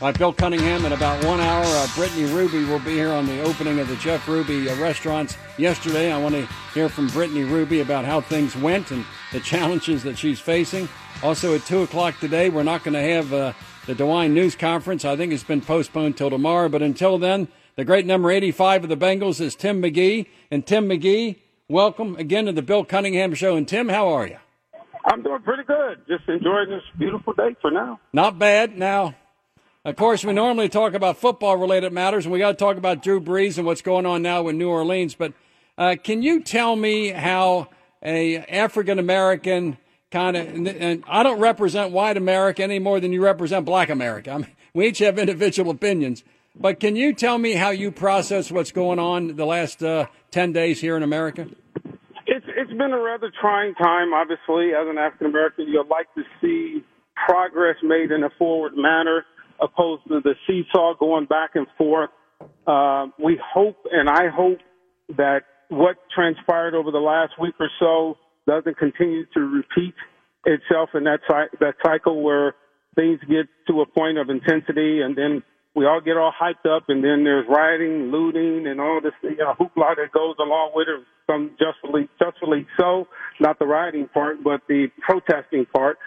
Right, Bill Cunningham in about one hour. Uh, Brittany Ruby will be here on the opening of the Jeff Ruby uh, restaurants yesterday. I want to hear from Brittany Ruby about how things went and the challenges that she's facing. Also, at 2 o'clock today, we're not going to have uh, the DeWine News Conference. I think it's been postponed till tomorrow. But until then, the great number 85 of the Bengals is Tim McGee. And Tim McGee, welcome again to the Bill Cunningham Show. And Tim, how are you? I'm doing pretty good. Just enjoying this beautiful day for now. Not bad. Now, of course, we normally talk about football related matters, and we got to talk about Drew Brees and what's going on now in New Orleans. But uh, can you tell me how a African American kind of, and I don't represent white America any more than you represent black America. I mean, we each have individual opinions. But can you tell me how you process what's going on the last uh, 10 days here in America? It's it's been a rather trying time. Obviously, as an African American, you'd like to see progress made in a forward manner, opposed to the seesaw going back and forth. Uh, we hope, and I hope that what transpired over the last week or so doesn't continue to repeat itself in that that cycle where things get to a point of intensity and then we all get all hyped up and then there's rioting, looting, and all this you know, hoopla that goes along with it. Some justly, justly so, not the rioting part, but the protesting part.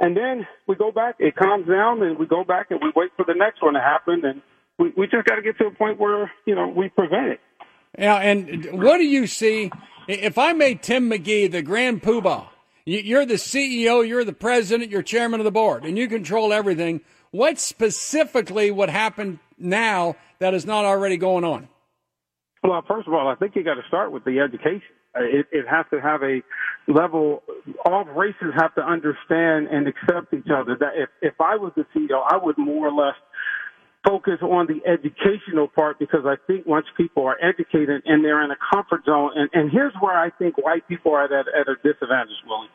And then we go back, it calms down, and we go back and we wait for the next one to happen, and we, we just got to get to a point where you know we prevent it. Yeah, and what do you see? If I made Tim McGee the grand poobah, you're the CEO, you're the president, you're chairman of the board, and you control everything. What specifically would happen now that is not already going on? Well, first of all, I think you got to start with the education. Uh, It, it has to have a level. All races have to understand and accept each other. That if if I was the CEO, I would more or less focus on the educational part because I think once people are educated and they're in a comfort zone, and, and here's where I think white people are at, at a disadvantage, Willie.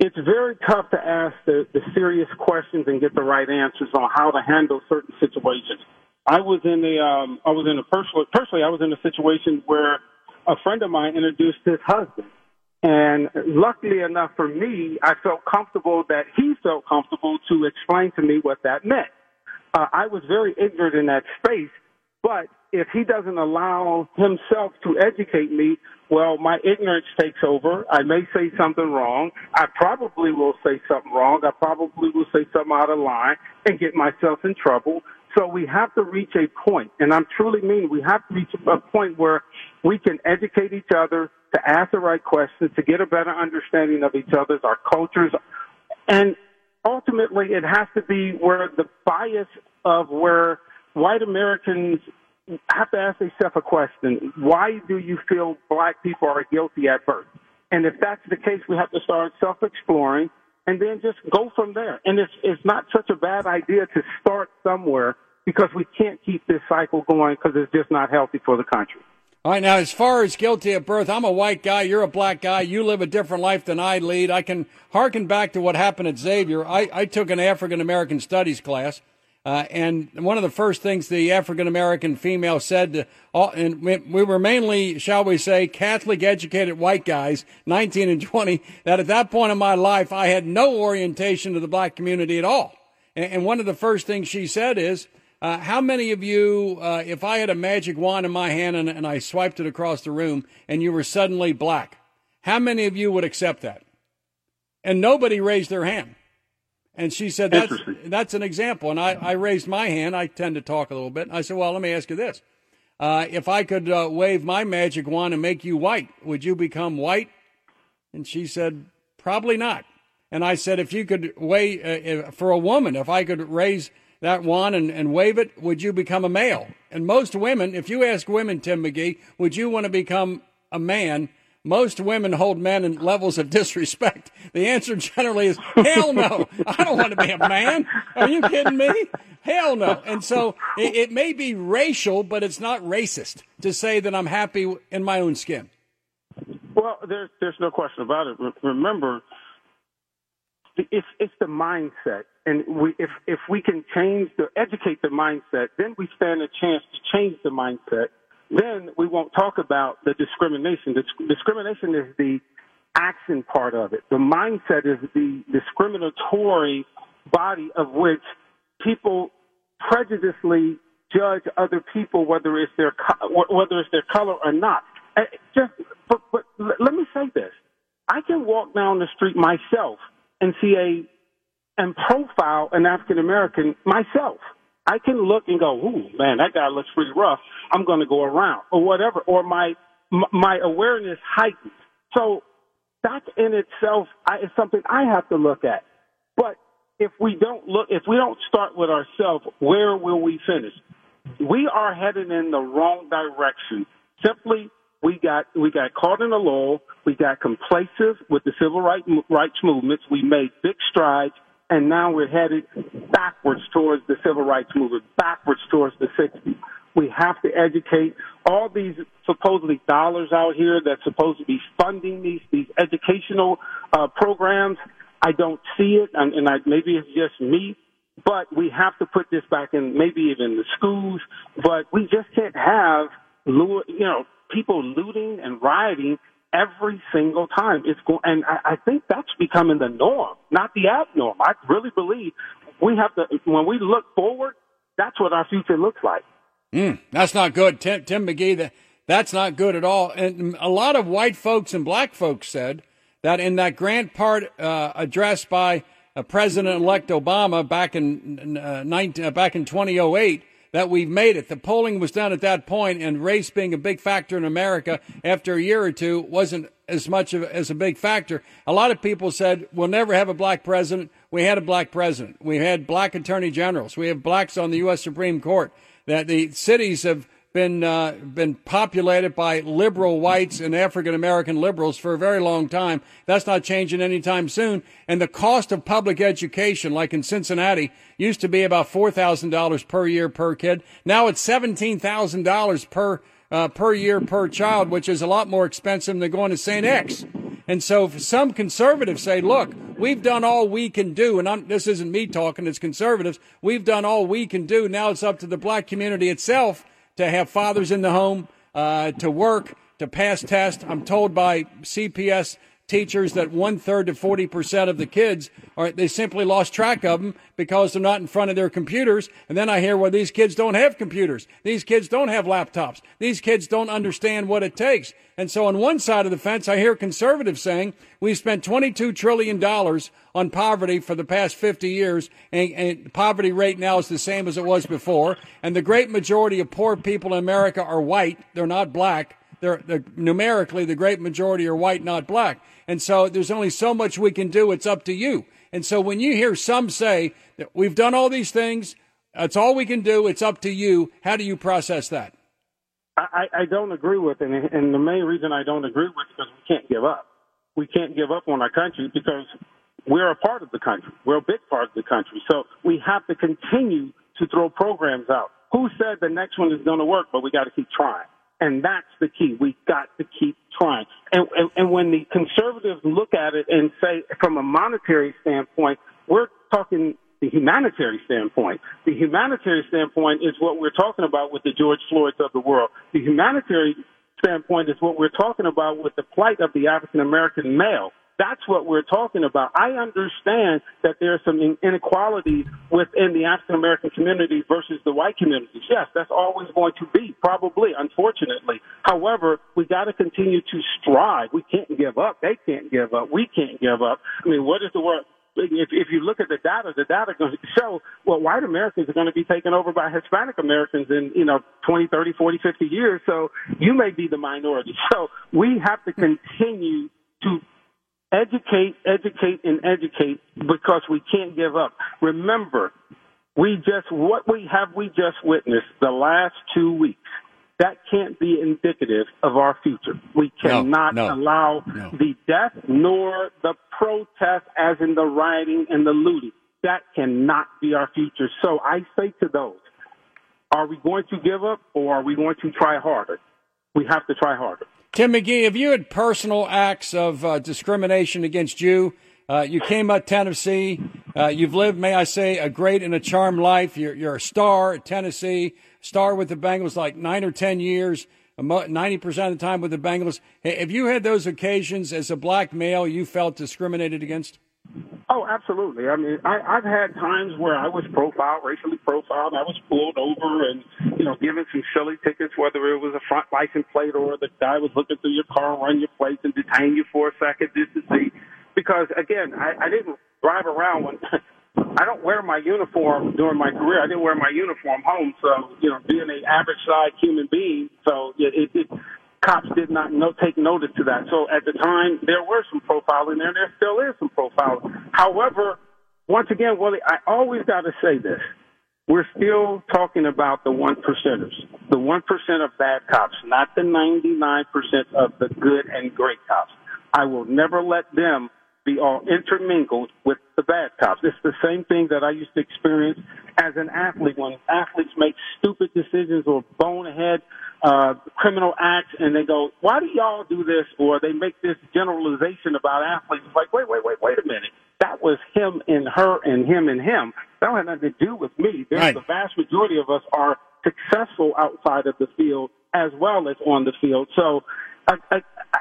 It's very tough to ask the, the serious questions and get the right answers on how to handle certain situations. I was in a, um, I was in a personal, personally, I was in a situation where a friend of mine introduced his husband. And luckily enough for me, I felt comfortable that he felt comfortable to explain to me what that meant. Uh, I was very ignorant in that space, but if he doesn't allow himself to educate me, well, my ignorance takes over. I may say something wrong. I probably will say something wrong. I probably will say something out of line and get myself in trouble. So we have to reach a point, and I'm truly mean we have to reach a point where we can educate each other to ask the right questions, to get a better understanding of each other's, our cultures, and ultimately it has to be where the bias of where white Americans have to ask themselves a question. Why do you feel black people are guilty at birth? And if that's the case, we have to start self-exploring and then just go from there. And it's, it's not such a bad idea to start somewhere because we can't keep this cycle going because it's just not healthy for the country. All right, now as far as guilty at birth, I'm a white guy, you're a black guy, you live a different life than I lead. I can harken back to what happened at Xavier. I, I took an African American studies class. Uh, and one of the first things the African American female said, to all, and we, we were mainly, shall we say, Catholic educated white guys, 19 and 20, that at that point in my life, I had no orientation to the black community at all. And, and one of the first things she said is, uh, how many of you, uh, if I had a magic wand in my hand and, and I swiped it across the room and you were suddenly black, how many of you would accept that? And nobody raised their hand. And she said, that's, that's an example. And I, I raised my hand. I tend to talk a little bit. I said, well, let me ask you this. Uh, if I could uh, wave my magic wand and make you white, would you become white? And she said, probably not. And I said, if you could wave, uh, for a woman, if I could raise that wand and, and wave it, would you become a male? And most women, if you ask women, Tim McGee, would you want to become a man? most women hold men in levels of disrespect? The answer generally is hell no. I don't want to be a man. Are you kidding me? Hell no. And so it, it may be racial, but it's not racist to say that I'm happy in my own skin. Well, there's there's no question about it. Remember, it's it's the mindset, and we if if we can change the educate the mindset, then we stand a chance to change the mindset. Then we won't talk about the discrimination. The discrimination is the action part of it. The mindset is the discriminatory body of which people prejudicially judge other people, whether it's their whether it's their color or not. Eh, just, but, but let me say this: I can walk down the street myself and see a and profile an African American myself. I can look and go, "Ooh, man, that guy looks pretty rough. I'm going to go around," or whatever. Or my my awareness heightens. So that in itself I, is something I have to look at. But if we don't look, if we don't start with ourselves, where will we finish? We are headed in the wrong direction. Simply we got we got caught in a lull. We got complacent with the civil rights rights movements. We made big strides, and now we're headed backwards towards the civil rights movement, backwards towards the 60s. We have to educate all these supposedly dollars out here that's supposed to be funding these these educational uh, programs. I don't see it, and, and I, maybe it's just me, but we have to put this back in maybe even the schools. But we just can't have you know people looting and rioting every single time. It's going, and I, I think that's becoming the norm, not the abnorm. I really believe we have to, when we look forward, that's what our future looks like. Mm, that's not good. Tim, Tim McGee, that, that's not good at all. And a lot of white folks and black folks said that in that Grant part uh, address by uh, President-elect Obama back in uh, 19, uh, back in 2008, that we've made it. The polling was done at that point, and race being a big factor in America after a year or two wasn't as much of, as a big factor. A lot of people said we'll never have a black president. We had a black president. We had black attorney generals. We have blacks on the U.S. Supreme Court. That the cities have been uh, been populated by liberal whites and African American liberals for a very long time. That's not changing anytime soon. And the cost of public education, like in Cincinnati, used to be about four thousand dollars per year per kid. Now it's seventeen thousand dollars per uh, per year per child, which is a lot more expensive than going to St. X. And so some conservatives say, look, we've done all we can do. And I'm, this isn't me talking, it's conservatives. We've done all we can do. Now it's up to the black community itself to have fathers in the home, uh, to work, to pass tests. I'm told by CPS teachers that one third to 40 percent of the kids are they simply lost track of them because they're not in front of their computers. And then i hear well these kids don't have computers. These kids don't have laptops. These kids don't understand what it takes. And so on one side of the fence i hear conservatives saying we've spent 22 trillion dollars on poverty for the past 50 years and, and poverty rate now is the same as it was before. And the great majority of poor people in america are white. They're not black they're, they're, numerically the great majority are white, not black. And so there's only so much we can do. It's up to you. And so when you hear some say that we've done all these things, that's all we can do. It's up to you. How do you process that? I, I don't agree with it. And, and the main reason I don't agree with it is because we can't give up. We can't give up on our country because we're a part of the country. We're a big part of the country. So we have to continue to throw programs out. Who said the next one is going to work, but we got to keep trying. And that's the key. We've got to keep trying. And, and, and when the conservatives look at it and say, from a monetary standpoint, we're talking the humanitarian standpoint. The humanitarian standpoint is what we're talking about with the George Floyds of the world. The humanitarian standpoint is what we're talking about with the plight of the African American male. That's what we're talking about. I understand that there are some inequalities within the African American community versus the white communities. Yes, that's always going to be, probably, unfortunately. However, we got to continue to strive. We can't give up. They can't give up. We can't give up. I mean, what is the word? If, if you look at the data, the data going to show well, white Americans are going to be taken over by Hispanic Americans in, you know, 20, 30, 40, 50 years. So you may be the minority. So we have to continue to educate, educate, and educate because we can't give up. Remember, we just, what we have we just witnessed the last two weeks that can't be indicative of our future. We cannot no, allow no. the death nor the protest, as in the rioting and the looting. That cannot be our future. So I say to those, are we going to give up or are we going to try harder? We have to try harder. Tim McGee, have you had personal acts of uh, discrimination against you? Uh, you came up Tennessee. Uh, you've lived, may I say, a great and a charmed life. You're, you're a star at Tennessee, star with the Bengals like nine or 10 years, 90% of the time with the Bengals. Have you had those occasions as a black male you felt discriminated against? Oh, absolutely. I mean, I, I've had times where I was profiled, racially profiled. I was pulled over and, you know, given some silly tickets, whether it was a front license plate or the guy was looking through your car, run your plates, and detain you for a second just to see. Because again, I, I didn't drive around when I don't wear my uniform during my career. I didn't wear my uniform home, so you know, being an average sized human being, so it, it, it cops did not know, take notice to that. So at the time, there were some profiling there, and there still is some profiling. However, once again, Willie, I always got to say this. We're still talking about the one percenters, the one percent of bad cops, not the 99% of the good and great cops. I will never let them be all intermingled with the bad cops. It's the same thing that I used to experience as an athlete when athletes make stupid decisions or bonehead uh, criminal acts and they go, why do y'all do this? Or they make this generalization about athletes. It's like, wait, wait, wait, wait a minute. That was him and her and him and him. That don't have nothing to do with me. There's Right. The vast majority of us are successful outside of the field as well as on the field. So, I, I, I,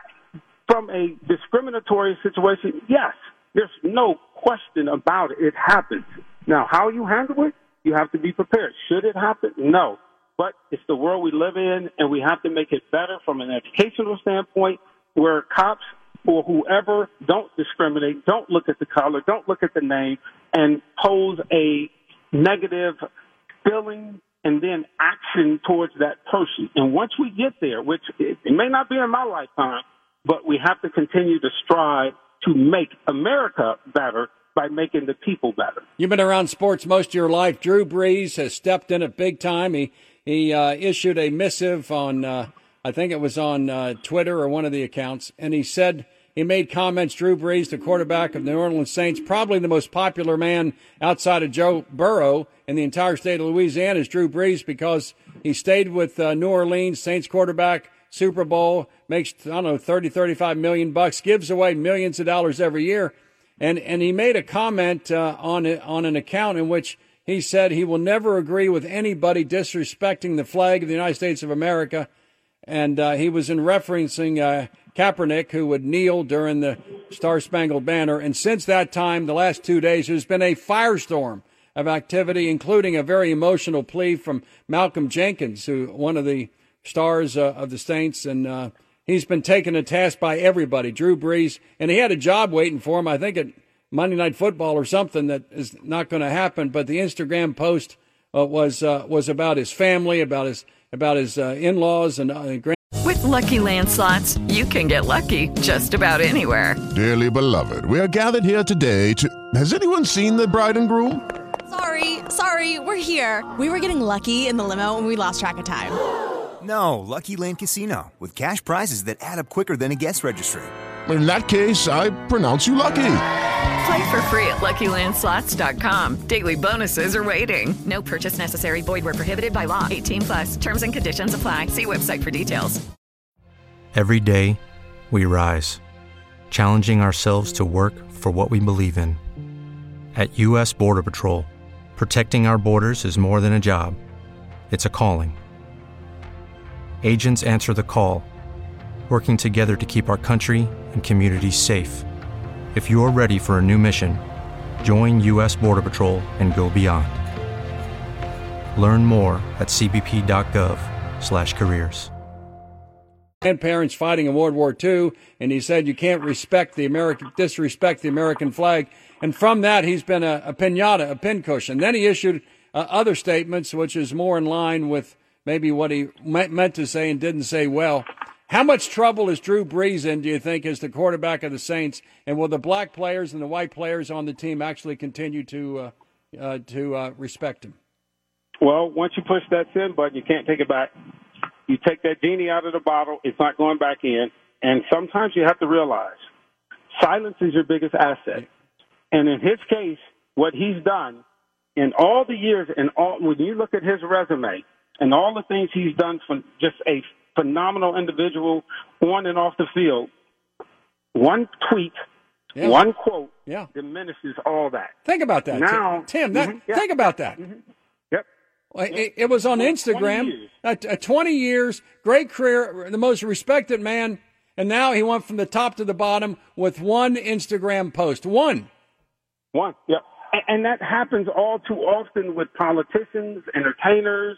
from a discriminatory situation, yes, there's no question about it. It happens. Now, how you handle it, you have to be prepared. Should it happen? No. But it's the world we live in, and we have to make it better from an educational standpoint where cops or whoever don't discriminate, don't look at the color, don't look at the name, and pose a negative feeling and then action towards that person. And once we get there, which it, may not be in my lifetime, but we have to continue to strive to make America better by making the people better. You've been around sports most of your life. Drew Brees has stepped in at big time. He he uh, issued a missive on, uh, I think it was on uh, Twitter or one of the accounts, and he said he made comments. Drew Brees, the quarterback of the New Orleans Saints, probably the most popular man outside of Joe Burrow in the entire state of Louisiana, is Drew Brees because he stayed with uh, New Orleans Saints quarterback. Super Bowl makes I don't know 30 35 million bucks gives away millions of dollars every year and and he made a comment uh, on on an account in which he said he will never agree with anybody disrespecting the flag of the United States of America, and uh, he was in referencing uh, Kaepernick, who would kneel during the Star Spangled Banner. And since that time, the last two days, there's been a firestorm of activity, including a very emotional plea from Malcolm Jenkins, who one of the stars uh, of the Saints, and uh, he's been taken to task by everybody. Drew Brees, and he had a job waiting for him. I think at Monday Night Football or something that is not going to happen. But the Instagram post uh, was uh, was about his family, about his about his uh, in laws and uh, grand. With Lucky Land slots, you can get lucky just about anywhere. Dearly beloved, we are gathered here today to. Has anyone seen the bride and groom? Sorry, sorry, we're here. We were getting lucky in the limo and we lost track of time. No, Lucky Land Casino, with cash prizes that add up quicker than a guest registry. In that case, I pronounce you lucky. Play for free at LuckyLandSlots.com. Daily bonuses are waiting. No purchase necessary. Void where prohibited by law. 18 plus. Terms and conditions apply. See website for details. Every day, we rise, challenging ourselves to work for what we believe in. At U.S. Border Patrol, protecting our borders is more than a job, it's a calling. Agents answer the call, working together to keep our country and communities safe. If you're ready for a new mission, join U.S. Border Patrol and go beyond. Learn more at cbp.gov/careers. grandparents fighting in World War II, and he said you can't respect the American, disrespect the American flag. And from that, he's been a, a pinata, a pincushion. Then he issued uh, other statements, which is more in line with maybe what he meant, to say and didn't say well. How much trouble is Drew Brees in, do you think, as the quarterback of the Saints? And will the black players and the white players on the team actually continue to uh, uh, to uh, respect him? Well, once you push that send button, you can't take it back. You take that genie out of the bottle, it's not going back in. And sometimes you have to realize silence is your biggest asset. And in his case, what he's done in all the years and all, when you look at his resume and all the things he's done for just a phenomenal individual on and off the field, one tweet, Yeah. one quote Yeah. diminishes all that. Think about that, Now- Tim. Tim, that, Mhm, yeah. think about that. Yep. It, it was on 20 Instagram. years. Uh, uh, 20 years, great career, the most respected man, and now he went from the top to the bottom with one Instagram post. One. One. Yep. And, and that happens all too often with politicians, entertainers,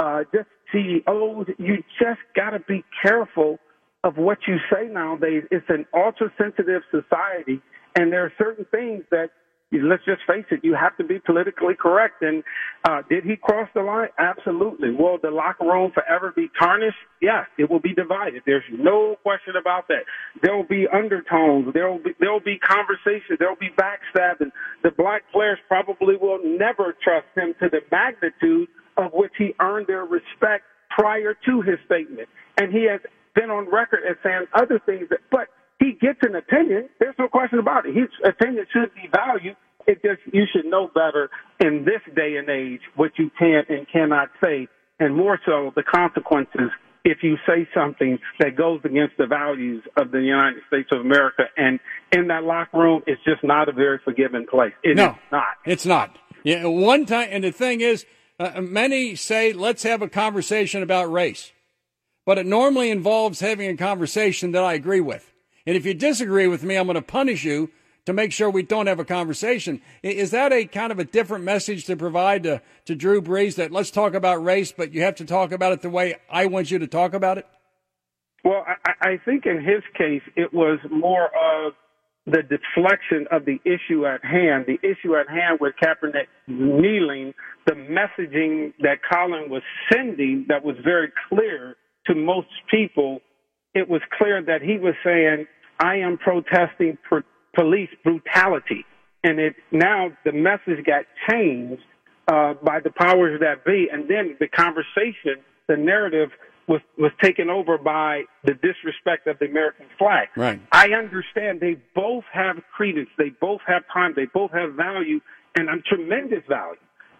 uh, just CEOs. You just got to be careful of what you say nowadays. It's an ultra sensitive society, and there are certain things that let's just face it, you have to be politically correct. And uh, did he cross the line? Absolutely. Will the locker room forever be tarnished? Yes, it will be divided. There's no question about that. There will be undertones. There will be there will be conversation. There will be backstabbing. The black players probably will never trust him to the magnitude of which he earned their respect prior to his statement. And he has been on record as saying other things that, but he gets an opinion. There's no question about it. His opinion should be valued. It just you should know better in this day and age what you can and cannot say, and more so the consequences if you say something that goes against the values of the United States of America. And in that locker room, it's just not a very forgiving place. It is no, not. It's not. Yeah, one time, and the thing is, uh, many say, let's have a conversation about race. But it normally involves having a conversation that I agree with. And if you disagree with me, I'm going to punish you to make sure we don't have a conversation. Is that a kind of a different message to provide to, to Drew Brees that let's talk about race, but you have to talk about it the way I want you to talk about it? Well, I, I think in his case, it was more of the deflection of the issue at hand. The issue at hand with Kaepernick kneeling, the messaging that Colin was sending that was very clear to most people. It was clear that he was saying, I am protesting pr- police brutality. And it now the message got changed uh, by the powers that be, and then the conversation, the narrative was was taken over by the disrespect of the American flag. Right. I understand they both have credence, they both have time, they both have value, and a tremendous value.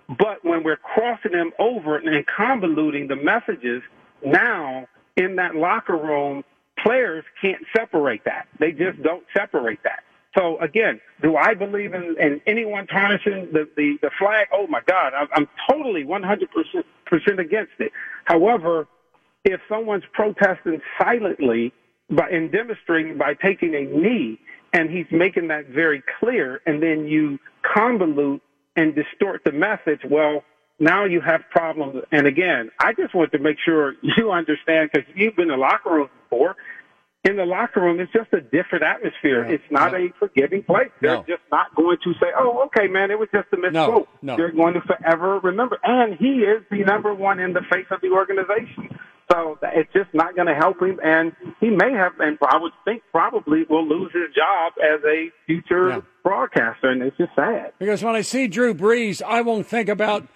But when we're crossing them over and convoluting the messages, now in that locker room, players can't separate that. They just don't separate that. So again, do I believe in, in anyone tarnishing the, the, the flag? Oh my God, I'm, I'm totally 100% against it. However, if someone's protesting silently by and demonstrating by taking a knee, and he's making that very clear, and then you convolute and distort the message, well, now you have problems. And again, I just want to make sure you understand because you've been in the locker room before. In the locker room, it's just a different atmosphere. No, it's not no. a forgiving place. They're No. just not going to say, "Oh, okay, man, it was just a misspoke." no. They're going to forever remember. And he is the number one in the face of the organization. So it's just not going to help him. And he may have, and I would think probably will lose his job as a future Yeah. broadcaster. And it's just sad. Because when I see Drew Brees, I won't think about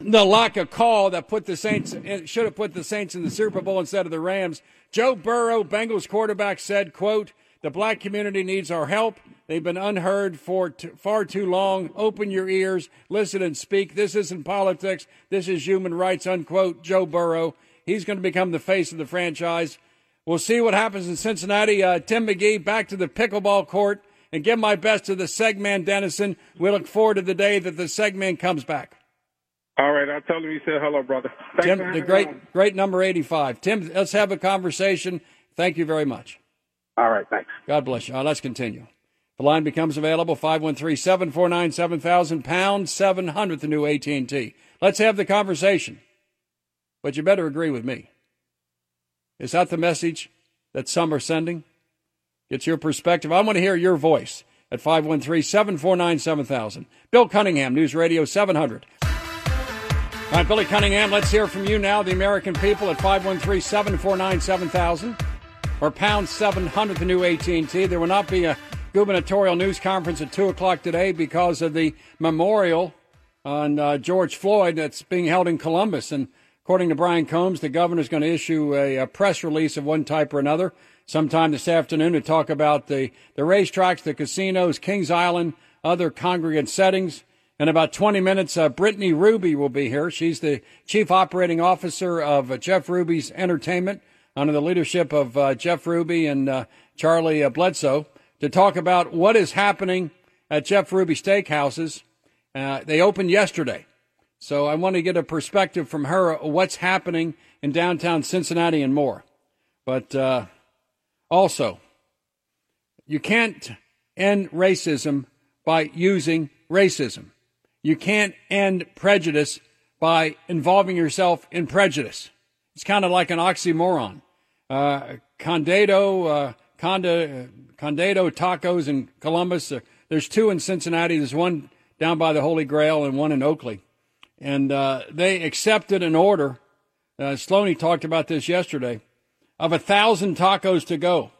the lack of call that put the Saints should have put the Saints in the Super Bowl instead of the Rams. Joe Burrow, Bengals quarterback, said, "quote The black community needs our help. They've been unheard for t- far too long. Open your ears, listen and speak. This isn't politics. This is human rights." Unquote. Joe Burrow. He's going to become the face of the franchise. We'll see what happens in Cincinnati. Uh, Tim McGee back to the pickleball court and give my best to the Segman Dennison. We look forward to the day that the Segman comes back. All right, I'll tell him you said hello, brother. Thanks Tim, the great, on. great number 85. Tim, let's have a conversation. Thank you very much. All right, thanks. God bless you. Let's continue. The line becomes available 513-749-7000 pound 700 the new AT&T. Let's have the conversation. But you better agree with me. Is that the message that some are sending? It's your perspective. I want to hear your voice at 513-749-7000. Bill Cunningham, News Radio 700. All right, Billy Cunningham, let's hear from you now, the American people at 513-749-7000 or pound 700, the new AT&T. There will not be a gubernatorial news conference at 2 o'clock today because of the memorial on uh, George Floyd that's being held in Columbus. And, According to Brian Combs, the governor is going to issue a, a, press release of one type or another sometime this afternoon to talk about the, the racetracks, the casinos, Kings Island, other congregate settings. In about 20 minutes, uh, Brittany Ruby will be here. She's the chief operating officer of uh, Jeff Ruby's Entertainment under the leadership of uh, Jeff Ruby and uh, Charlie uh, Bledsoe to talk about what is happening at Jeff Ruby Steakhouses. Uh, they opened yesterday. So I want to get a perspective from her what's happening in downtown Cincinnati and more. But also, you can't end racism by using racism. You can't end prejudice by involving yourself in prejudice. It's kind of like an oxymoron. Uh, Condado, uh, Conda, Condado Tacos in Columbus. Uh, there's two in Cincinnati. There's one down by the Holy Grail and one in Oakley. And uh, they accepted an order. Uh, talked about this yesterday of a thousand tacos to go.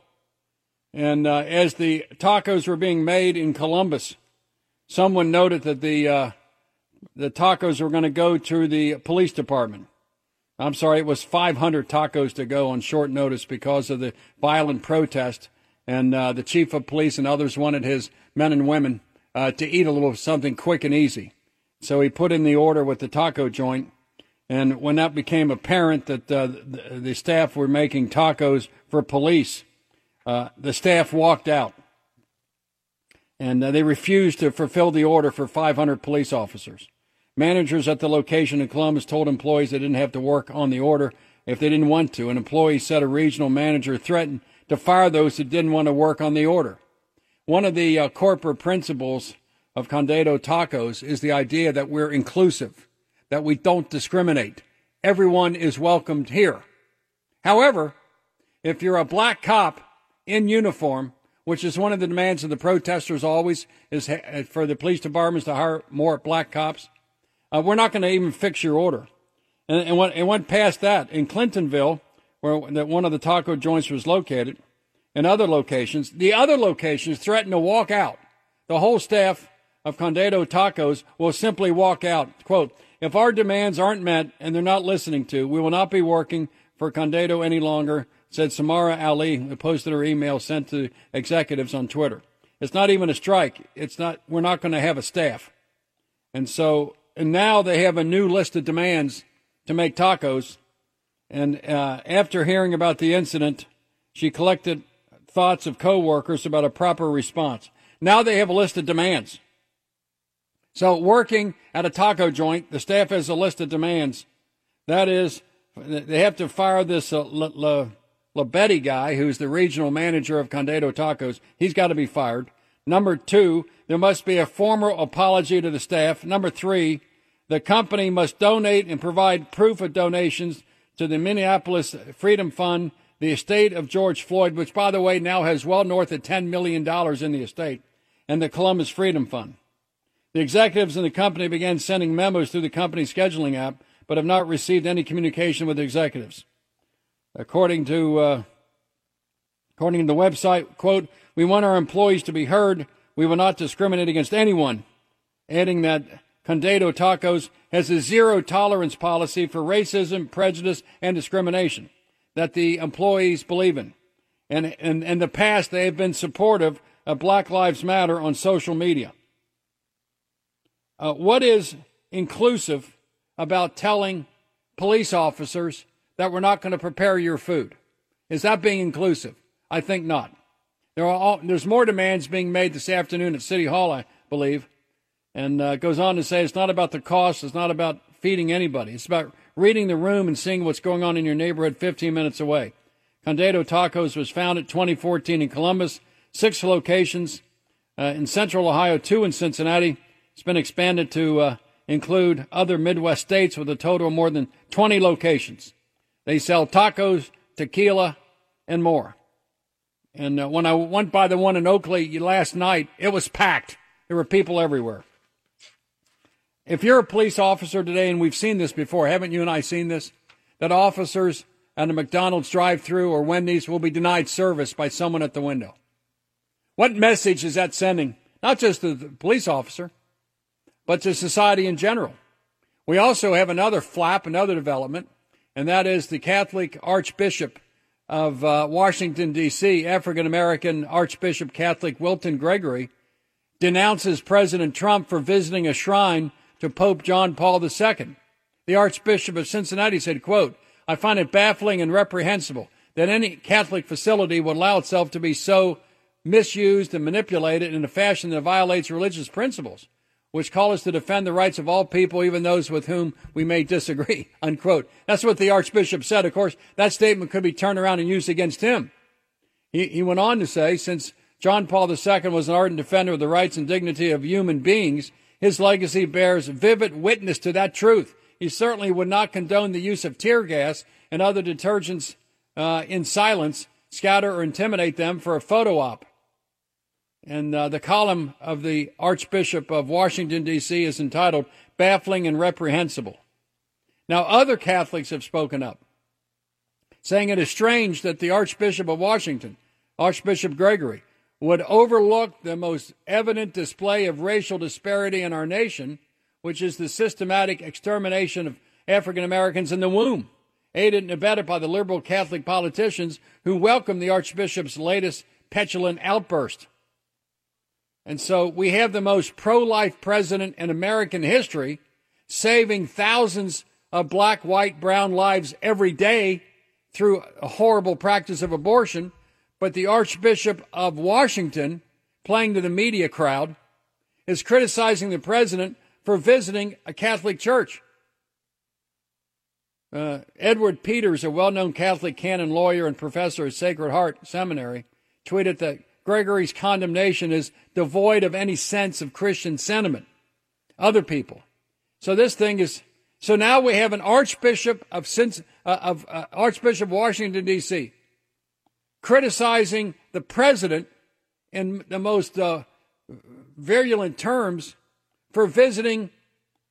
And uh, as the tacos were being made in Columbus, someone noted that the uh, the tacos were going to go to the police department. I'm sorry, it was 500 tacos to go on short notice because of the violent protest, and uh, the chief of police and others wanted his men and women uh, to eat a little something quick and easy. So he put in the order with the taco joint, and when that became apparent that uh, the, staff were making tacos for police, uh, the staff walked out and uh, they refused to fulfill the order for 500 police officers. Managers at the location in Columbus told employees they didn't have to work on the order if they didn't want to. An employee said a regional manager threatened to fire those who didn't want to work on the order. One of the uh, corporate principles of Condado Tacos is the idea that we're inclusive, that we don't discriminate. Everyone is welcomed here. However, if you're a black cop in uniform which is one of the demands of the protesters always, is for the police departments to hire more black cops. Uh, we're not going to even fix your order. And, and it went past that. In Clintonville, where that one of the taco joints was located, and other locations, the other locations threatened to walk out. The whole staff of Condado Tacos will simply walk out. Quote, if our demands aren't met and they're not listening to, we will not be working for Condado any longer said Samara Ali, who posted her email sent to executives on Twitter. It's not even a strike. It's not, we're not going to have a staff. And so, and now they have a new list of demands to make tacos. And uh, after hearing about the incident, she collected thoughts of coworkers about a proper response. Now they have a list of demands. So, working at a taco joint, the staff has a list of demands. That is, they have to fire this uh, Labetti guy, who's the regional manager of Condado Tacos, he's got to be fired. Number two, there must be a formal apology to the staff. Number three, the company must donate and provide proof of donations to the Minneapolis Freedom Fund, the estate of George Floyd, which, by the way, now has well north of $10 million in the estate, and the Columbus Freedom Fund. The executives in the company began sending memos through the company's scheduling app, but have not received any communication with the executives. According to uh, according to the website, quote, we want our employees to be heard. We will not discriminate against anyone. Adding that Condado Tacos has a zero tolerance policy for racism, prejudice, and discrimination that the employees believe in. And in the past, they have been supportive of Black Lives Matter on social media. Uh, what is inclusive about telling police officers that we're not going to prepare your food. Is that being inclusive? I think not. There are all, there's more demands being made this afternoon at City Hall, I believe, and uh, goes on to say it's not about the cost, it's not about feeding anybody. It's about reading the room and seeing what's going on in your neighborhood 15 minutes away. Condado Tacos was founded 2014 in Columbus, six locations uh, in Central Ohio, two in Cincinnati. It's been expanded to uh, include other Midwest states with a total of more than 20 locations. They sell tacos, tequila, and more. And uh, when I went by the one in Oakley last night, it was packed. There were people everywhere. If you're a police officer today, and we've seen this before, haven't you and I seen this? That officers at a McDonald's drive through or Wendy's will be denied service by someone at the window. What message is that sending? Not just to the police officer, but to society in general. We also have another flap, another development and that is the Catholic Archbishop of uh, Washington, D.C., African American Archbishop Catholic Wilton Gregory, denounces President Trump for visiting a shrine to Pope John Paul II. The Archbishop of Cincinnati said, quote, I find it baffling and reprehensible that any Catholic facility would allow itself to be so misused and manipulated in a fashion that violates religious principles, which call us to defend the rights of all people, even those with whom we may disagree. Unquote. That's what the Archbishop said. Of course, that statement could be turned around and used against him. He, he went on to say, since John Paul II was an ardent defender of the rights and dignity of human beings, his legacy bears vivid witness to that truth. He certainly would not condone the use of tear gas and other detergents uh, in silence, scatter or intimidate them for a photo op. And uh, the column of the Archbishop of Washington, D.C. is entitled Baffling and Reprehensible. Now, other Catholics have spoken up, saying it is strange that the Archbishop of Washington, Archbishop Gregory, would overlook the most evident display of racial disparity in our nation, which is the systematic extermination of African Americans in the womb, aided and abetted by the liberal Catholic politicians who welcomed the Archbishop's latest petulant outburst. And so we have the most pro life president in American history, saving thousands of black, white, brown lives every day through a horrible practice of abortion. But the Archbishop of Washington, playing to the media crowd, is criticizing the president for visiting a Catholic church. Uh, Edward Peters, a well known Catholic canon lawyer and professor at Sacred Heart Seminary, tweeted that Gregory's condemnation is devoid of any sense of Christian sentiment. Other people. So this thing is. So now we have an Archbishop of, uh, of uh, Archbishop Washington D.C. criticizing the president in the most uh, virulent terms for visiting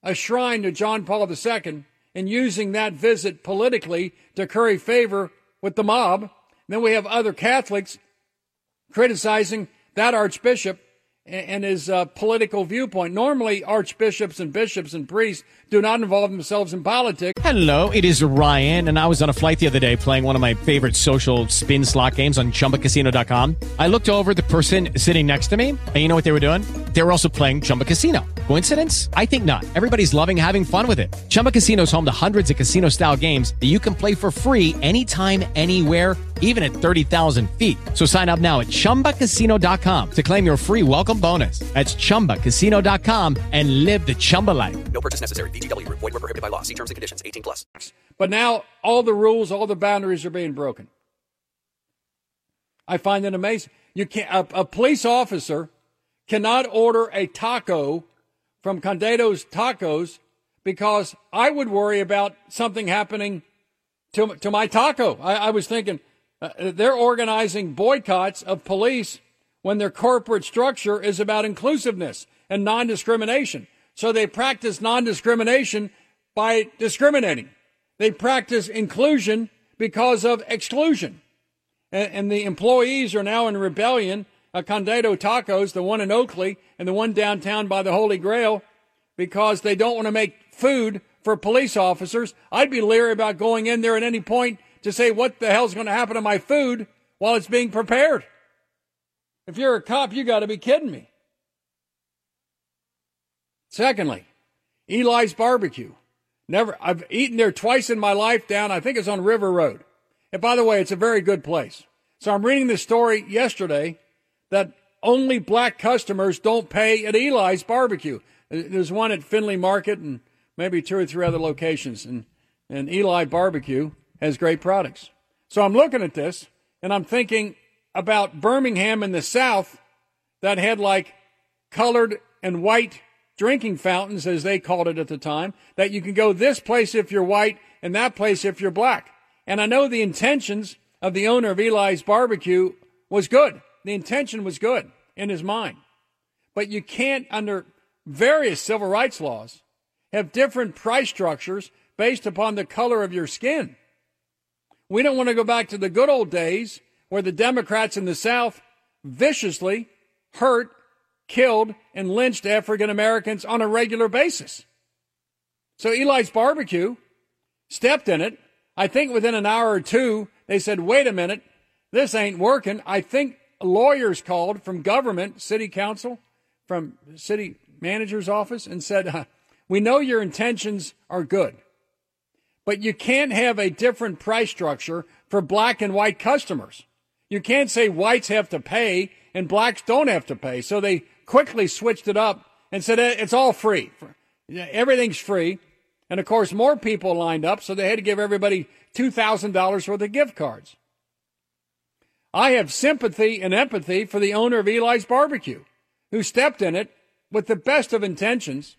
a shrine to John Paul II and using that visit politically to curry favor with the mob. Then we have other Catholics criticizing that archbishop and his uh, political viewpoint. Normally, archbishops and bishops and priests do not involve themselves in politics. Hello, it is Ryan, and I was on a flight the other day playing one of my favorite social spin slot games on ChumbaCasino.com. I looked over the person sitting next to me, and you know what they were doing? They were also playing Chumba Casino. Coincidence? I think not. Everybody's loving having fun with it. Chumba Casino is home to hundreds of casino-style games that you can play for free anytime, anywhere, even at 30,000 feet. So sign up now at ChumbaCasino.com to claim your free welcome bonus. That's ChumbaCasino.com and live the Chumba life. No purchase necessary. VGW. Void were prohibited by law. See terms and conditions. 18 plus. But now all the rules, all the boundaries are being broken. I find that amazing. You can't, a, a police officer cannot order a taco from Condado's Tacos because I would worry about something happening to, to my taco. I, I was thinking uh, they're organizing boycotts of police when their corporate structure is about inclusiveness and non discrimination. So they practice non discrimination by discriminating. They practice inclusion because of exclusion. And, and the employees are now in rebellion uh, Condado Tacos, the one in Oakley and the one downtown by the Holy Grail, because they don't want to make food for police officers. I'd be leery about going in there at any point to say what the hell's going to happen to my food while it's being prepared. If you're a cop, you got to be kidding me. Secondly, Eli's Barbecue. Never, I've eaten there twice in my life down, I think it's on River Road. And by the way, it's a very good place. So I'm reading this story yesterday that only black customers don't pay at Eli's Barbecue. Uh, there's one at Findlay Market and maybe two or three other locations. And, and Eli Barbecue has great products. So I'm looking at this and I'm thinking about Birmingham in the South that had like colored and white drinking fountains, as they called it at the time, that you can go this place if you're white and that place if you're black. And I know the intentions of the owner of Eli's Barbecue was good. The intention was good in his mind. But you can't, under various civil rights laws, have different price structures based upon the color of your skin. We don't want to go back to the good old days where the Democrats in the South viciously hurt, killed, and lynched African Americans on a regular basis. So Eli's barbecue stepped in it. I think within an hour or two, they said, wait a minute, this ain't working. I think lawyers called from government, city council, from city manager's office and said, we know your intentions are good, but you can't have a different price structure for black and white customers. You can't say whites have to pay and blacks don't have to pay. So they quickly switched it up and said eh, it's all free. Everything's free. And of course, more people lined up, so they had to give everybody $2,000 worth of gift cards. I have sympathy and empathy for the owner of Eli's Barbecue, who stepped in it with the best of intentions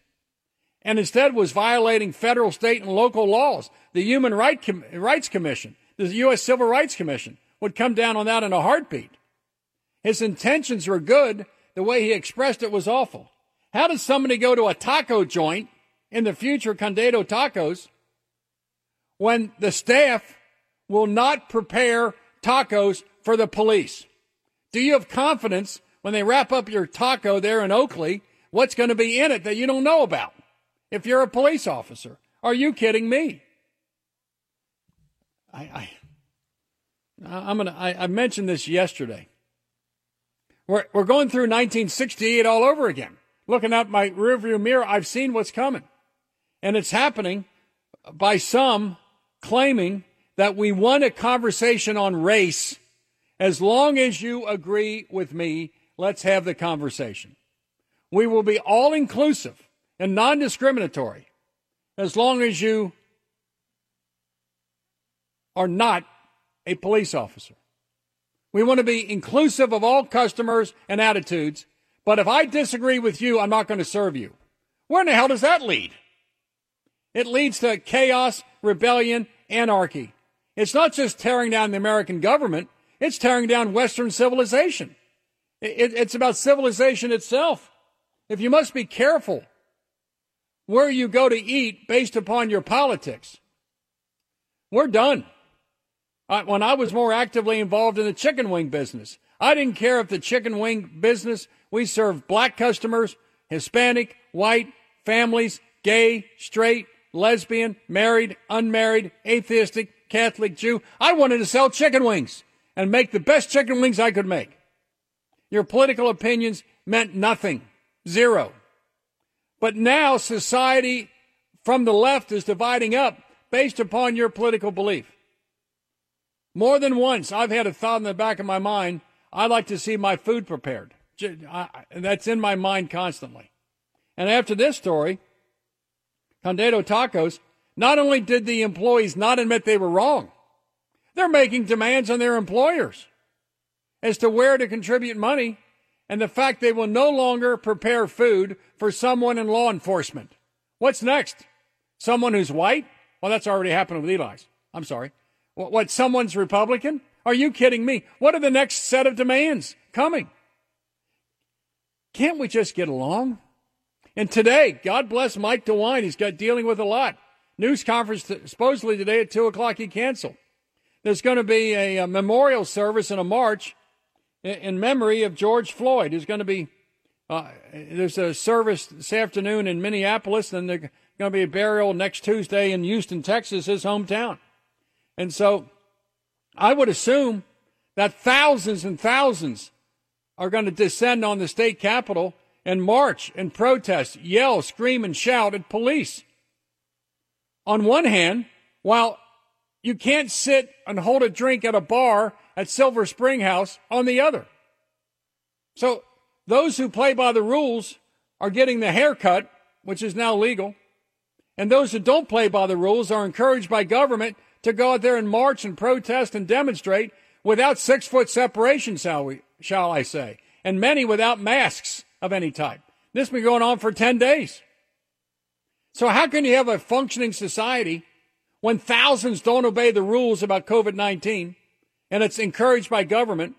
and instead was violating federal, state, and local laws. The Human Rights Commission, the U.S. Civil Rights Commission would come down on that in a heartbeat. His intentions were good. The way he expressed it was awful. How does somebody go to a taco joint in the future, Condado Tacos, when the staff will not prepare tacos for the police? Do you have confidence when they wrap up your taco there in Oakley, what's going to be in it that you don't know about? If you're a police officer, are you kidding me? I, I I'm gonna. I, I mentioned this yesterday. We're we're going through 1968 all over again. Looking out my rearview mirror, I've seen what's coming, and it's happening by some claiming that we won a conversation on race. As long as you agree with me, let's have the conversation. We will be all inclusive and non discriminatory as long as you are not a police officer. We want to be inclusive of all customers and attitudes, but if I disagree with you, I'm not going to serve you. Where in the hell does that lead? It leads to chaos, rebellion, anarchy. It's not just tearing down the American government, it's tearing down Western civilization. it's about civilization itself. If you must be careful where you go to eat based upon your politics, we're done. I, when I was more actively involved in the chicken wing business, I didn't care if the chicken wing business, we served black customers, Hispanic, white, families, gay, straight, lesbian, married, unmarried, atheistic, Catholic, Jew. I wanted to sell chicken wings and make the best chicken wings I could make. Your political opinions meant nothing. Zero. But now society from the left is dividing up based upon your political belief. More than once, I've had a thought in the back of my mind I'd like to see my food prepared. That's in my mind constantly. And after this story, Condado Tacos, not only did the employees not admit they were wrong, they're making demands on their employers as to where to contribute money and the fact they will no longer prepare food for someone in law enforcement. What's next? Someone who's white? Well, that's already happened with Eli's. I'm sorry. What, what, someone's Republican? Are you kidding me? What are the next set of demands coming? Can't we just get along? And today, God bless Mike DeWine. He's got dealing with a lot. News conference supposedly today at 2 o'clock he canceled. There's going to be a, a memorial service and a march in, in, memory of George Floyd. There's going to be uh, there's a service this afternoon in Minneapolis, and there's going to be a burial next Tuesday in Houston, Texas, his hometown. And so I would assume that thousands and thousands are going to descend on the state capitol and march and protest, yell, scream, and shout at police. On one hand, while you can't sit and hold a drink at a bar at Silver Spring House on the other. So those who play by the rules are getting the haircut, which is now legal. And those who don't play by the rules are encouraged by government to go out there and march and protest and demonstrate without six foot separation, shall we, shall I say, and many without masks of any type. This has been going on for 10 days. So how can you have a functioning society when thousands don't obey the rules about COVID-19 and it's encouraged by government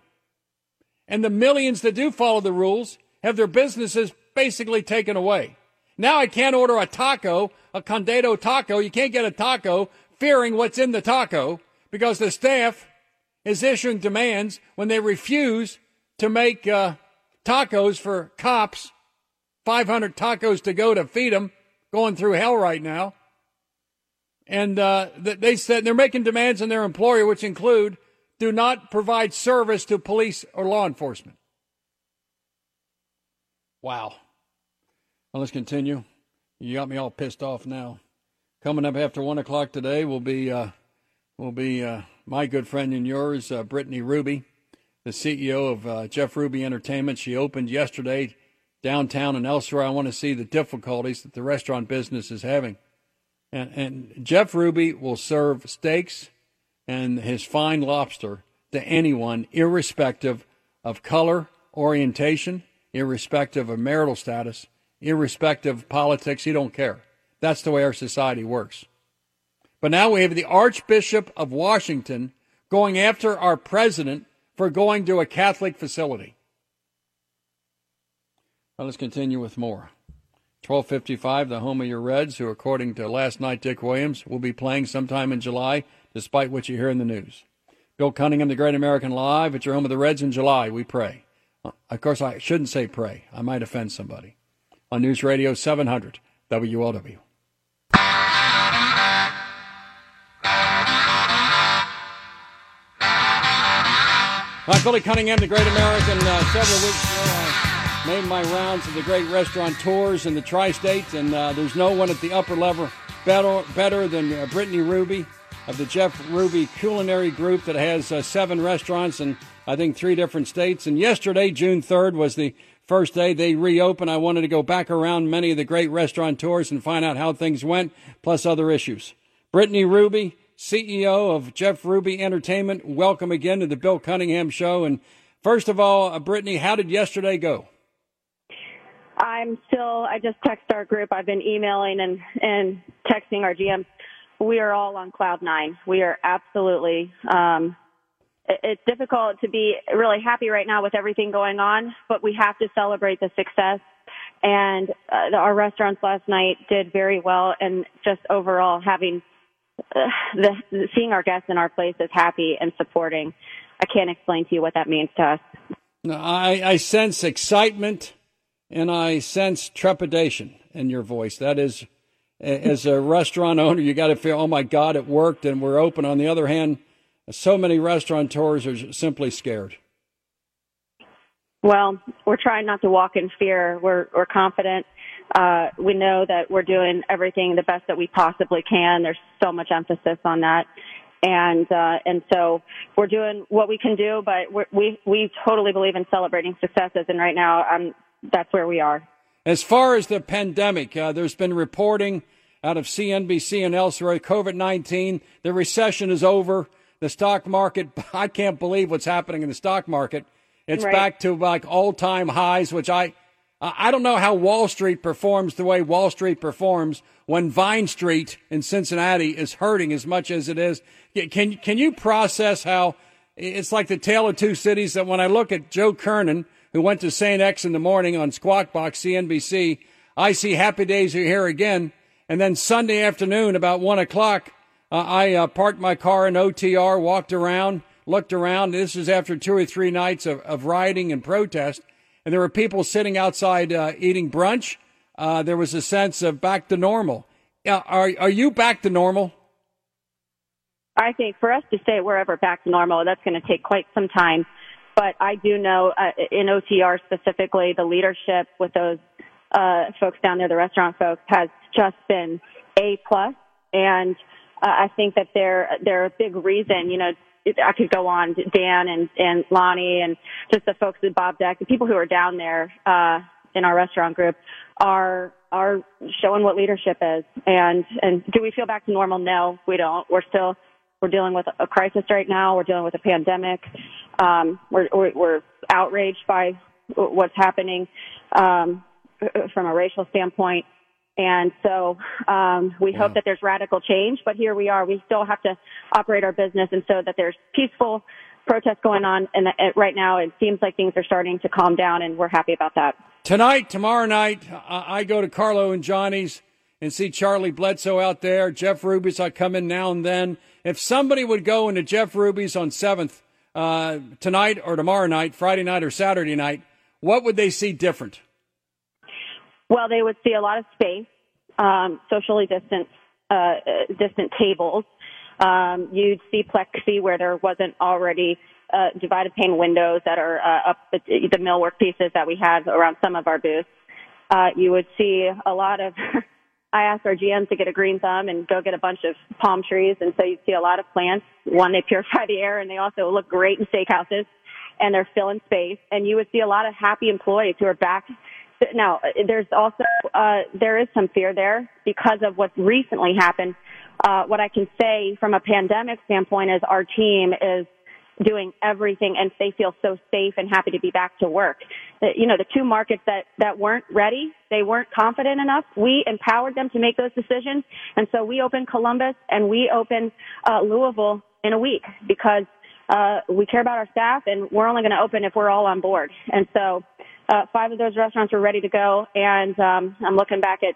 and the millions that do follow the rules have their businesses basically taken away? Now I can't order a taco, a condado taco. You can't get a taco fearing what's in the taco because the staff is issuing demands when they refuse to make uh, tacos for cops, 500 tacos to go to feed them, going through hell right now. and uh, they said they're making demands on their employer, which include do not provide service to police or law enforcement. Wow. Well, let's continue. You got me all pissed off now. Coming up after one o'clock today will be uh, will be uh, my good friend and yours, uh, Brittany Ruby, the CEO of uh, Jeff Ruby Entertainment. She opened yesterday downtown and elsewhere. I want to see the difficulties that the restaurant business is having. And, and Jeff Ruby will serve steaks and his fine lobster to anyone, irrespective of color, orientation, irrespective of marital status, irrespective of politics. He don't care. That's the way our society works. But now we have the Archbishop of Washington going after our president for going to a Catholic facility. Well, let's continue with more. 1255, the home of your Reds, who, according to last night, Dick Williams, will be playing sometime in July, despite what you hear in the news. Bill Cunningham, the Great American Live, at your home of the Reds in July, we pray. Uh, of course, I shouldn't say pray. I might offend somebody. On News Radio 700, WLW. Hi, Billy Cunningham, the Great American. Uh, several weeks ago, I made my rounds of the great restaurant tours in the tri-state, and uh, there's no one at the upper level better, better than uh, Brittany Ruby of the Jeff Ruby Culinary Group that has uh, seven restaurants in, I think, three different states. And yesterday, June 3rd, was the first day they reopened. I wanted to go back around many of the great restaurant tours and find out how things went, plus other issues. Brittany Ruby, CEO of Jeff Ruby Entertainment. Welcome again to the Bill Cunningham Show. And first of all, uh, Brittany, how did yesterday go? I'm still. I just text our group. I've been emailing and and texting our GMs. We are all on cloud nine. We are absolutely. Um, it's difficult to be really happy right now with everything going on, but we have to celebrate the success. And uh, our restaurants last night did very well, and just overall having the, seeing our guests in our place places happy and supporting, I can't explain to you what that means to us. I, I sense excitement and I sense trepidation in your voice. That is, as a restaurant owner, you got to feel, oh my God, it worked and we're open. On the other hand, so many restaurateurs are simply scared. Well, we're trying not to walk in fear. We're, we're confident uh, we know that we're doing everything the best that we possibly can. There's so much emphasis on that. And, uh, and so we're doing what we can do, but we're, we, we totally believe in celebrating successes. And right now, um, that's where we are. As far as the pandemic, uh, there's been reporting out of CNBC and elsewhere, COVID 19, the recession is over. The stock market, I can't believe what's happening in the stock market. It's right. back to like all time highs, which I, I don't know how Wall Street performs the way Wall Street performs when Vine Street in Cincinnati is hurting as much as it is. Can, can you process how it's like the tale of two cities that when I look at Joe Kernan, who went to St. X in the morning on Squawk Box CNBC, I see Happy Days are here again. And then Sunday afternoon, about one o'clock, uh, I uh, parked my car in OTR, walked around, looked around. This is after two or three nights of, of rioting and protest and there were people sitting outside uh, eating brunch. Uh, there was a sense of back to normal. Uh, are are you back to normal? I think for us to stay wherever back to normal, that's going to take quite some time. But I do know uh, in OTR specifically, the leadership with those uh, folks down there, the restaurant folks, has just been a plus, and uh, I think that they're they're a big reason. You know, I could go on, Dan and, and Lonnie and just the folks at Bob Deck, the people who are down there, uh, in our restaurant group are, are showing what leadership is. And, and do we feel back to normal? No, we don't. We're still, we're dealing with a crisis right now. We're dealing with a pandemic. Um, we're, we're, we're outraged by what's happening, um, from a racial standpoint. And so um, we yeah. hope that there's radical change, but here we are. We still have to operate our business, and so that there's peaceful protests going on. And right now, it seems like things are starting to calm down, and we're happy about that. Tonight, tomorrow night, I go to Carlo and Johnny's and see Charlie Bledsoe out there. Jeff Ruby's, I come in now and then. If somebody would go into Jeff Ruby's on 7th uh, tonight or tomorrow night, Friday night or Saturday night, what would they see different? Well, they would see a lot of space, um, socially distanced uh, distant tables. Um, you'd see plexi where there wasn't already uh, divided pane windows that are uh, up the, the millwork pieces that we have around some of our booths. Uh, you would see a lot of. I asked our GMs to get a green thumb and go get a bunch of palm trees, and so you'd see a lot of plants. One, they purify the air, and they also look great in steakhouses, and they're filling space. And you would see a lot of happy employees who are back now, there's also uh, there is some fear there because of what's recently happened. Uh, what I can say from a pandemic standpoint is our team is doing everything and they feel so safe and happy to be back to work. You know, the two markets that, that weren't ready, they weren't confident enough. We empowered them to make those decisions. And so we opened Columbus and we opened uh, Louisville in a week because uh, we care about our staff and we're only going to open if we're all on board. And so uh, five of those restaurants are ready to go, and um, I'm looking back at.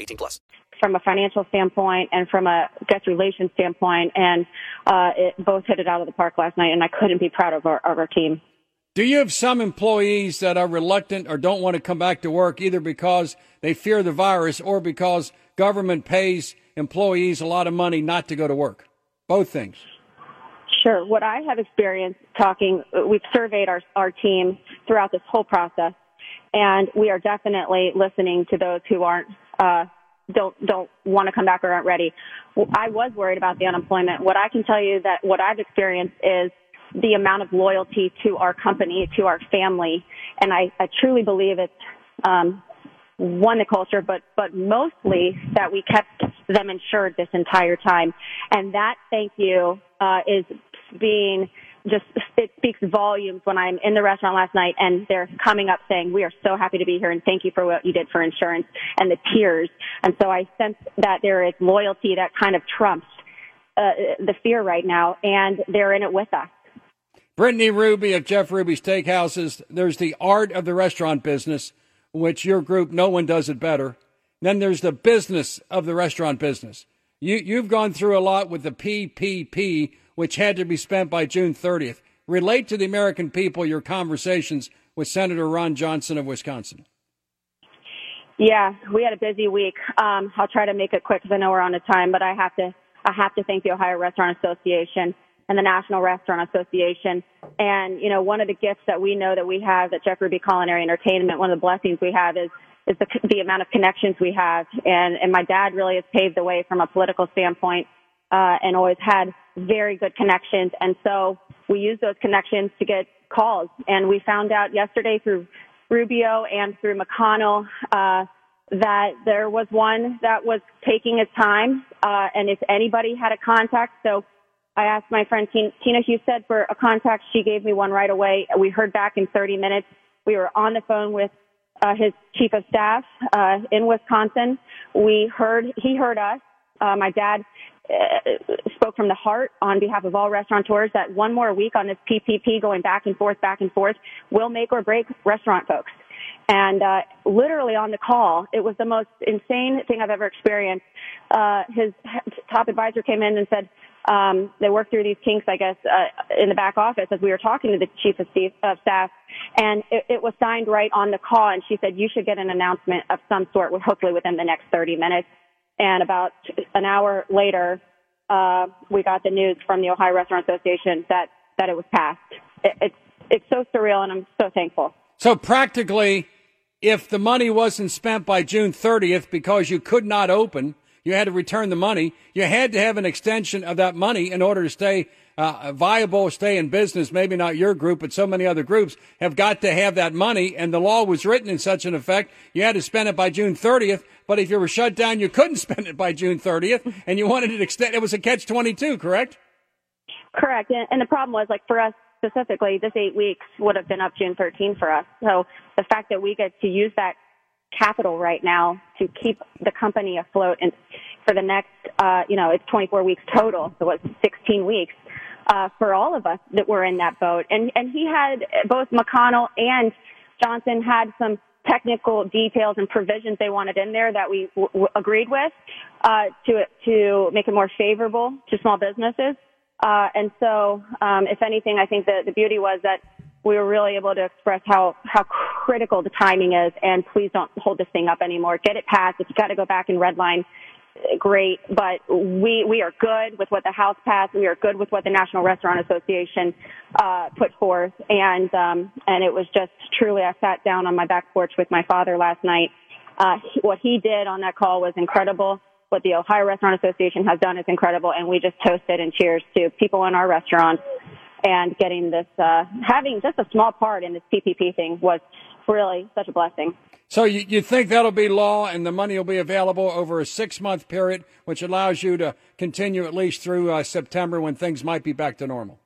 18 plus. From a financial standpoint and from a guest relations standpoint, and uh, it both hit it out of the park last night, and I couldn't be proud of our, of our team. Do you have some employees that are reluctant or don't want to come back to work either because they fear the virus or because government pays employees a lot of money not to go to work? Both things. Sure. What I have experienced talking, we've surveyed our, our team throughout this whole process, and we are definitely listening to those who aren't, uh, don't, don't want to come back or aren't ready. I was worried about the unemployment. What I can tell you that what I've experienced is the amount of loyalty to our company, to our family, and I, I truly believe it's, um, one, the culture, but, but mostly that we kept them insured this entire time. And that thank you, uh, is being just, it speaks volumes when I'm in the restaurant last night and they're coming up saying, we are so happy to be here and thank you for what you did for insurance and the tears. And so I sense that there is loyalty that kind of trumps, uh, the fear right now and they're in it with us. Brittany Ruby of Jeff Ruby's Steakhouses. There's the art of the restaurant business which your group, no one does it better. Then there's the business of the restaurant business. You, you've gone through a lot with the PPP, which had to be spent by June 30th. Relate to the American people your conversations with Senator Ron Johnson of Wisconsin. Yeah, we had a busy week. Um, I'll try to make it quick because I know we're on a time, but I have to I have to thank the Ohio Restaurant Association and the National Restaurant Association. And, you know, one of the gifts that we know that we have at Jeff Ruby Culinary Entertainment, one of the blessings we have is, is the, the amount of connections we have. And, and my dad really has paved the way from a political standpoint, uh, and always had very good connections. And so we used those connections to get calls. And we found out yesterday through Rubio and through McConnell, uh, that there was one that was taking his time, uh, and if anybody had a contact, so I asked my friend Tina Husted for a contact. She gave me one right away. We heard back in 30 minutes. We were on the phone with uh, his chief of staff uh, in Wisconsin. We heard he heard us. Uh, my dad spoke from the heart on behalf of all restaurateurs that one more week on this PPP going back and forth, back and forth will make or break restaurant folks. And uh, literally on the call, it was the most insane thing I've ever experienced. Uh, his top advisor came in and said, um, they worked through these kinks, I guess, uh, in the back office as we were talking to the chief of, of staff, and it, it, was signed right on the call. And she said you should get an announcement of some sort, hopefully within the next 30 minutes. And about an hour later, uh, we got the news from the Ohio Restaurant Association that that it was passed. It, it's it's so surreal, and I'm so thankful. So practically, if the money wasn't spent by June 30th because you could not open you had to return the money. You had to have an extension of that money in order to stay uh, viable, stay in business. Maybe not your group, but so many other groups have got to have that money. And the law was written in such an effect. You had to spend it by June 30th. But if you were shut down, you couldn't spend it by June 30th and you wanted it extended. It was a catch 22, correct? Correct. And the problem was like for us specifically, this eight weeks would have been up June 13 for us. So the fact that we get to use that capital right now to keep the company afloat and for the next, uh, you know, it's 24 weeks total, so it's 16 weeks uh, for all of us that were in that boat. And and he had both McConnell and Johnson had some technical details and provisions they wanted in there that we w- w- agreed with uh, to to make it more favorable to small businesses. Uh, and so, um, if anything, I think that the beauty was that we were really able to express how how critical the timing is. And please don't hold this thing up anymore. Get it passed. If you got to go back and redline, great. But we we are good with what the House passed. We are good with what the National Restaurant Association uh, put forth. And um, and it was just truly. I sat down on my back porch with my father last night. Uh, what he did on that call was incredible what the Ohio Restaurant Association has done is incredible, and we just toasted and cheers to people in our restaurants and getting this, uh, having just a small part in this PPP thing was really such a blessing. So you, you think that'll be law and the money will be available over a six month period, which allows you to continue at least through uh, September when things might be back to normal?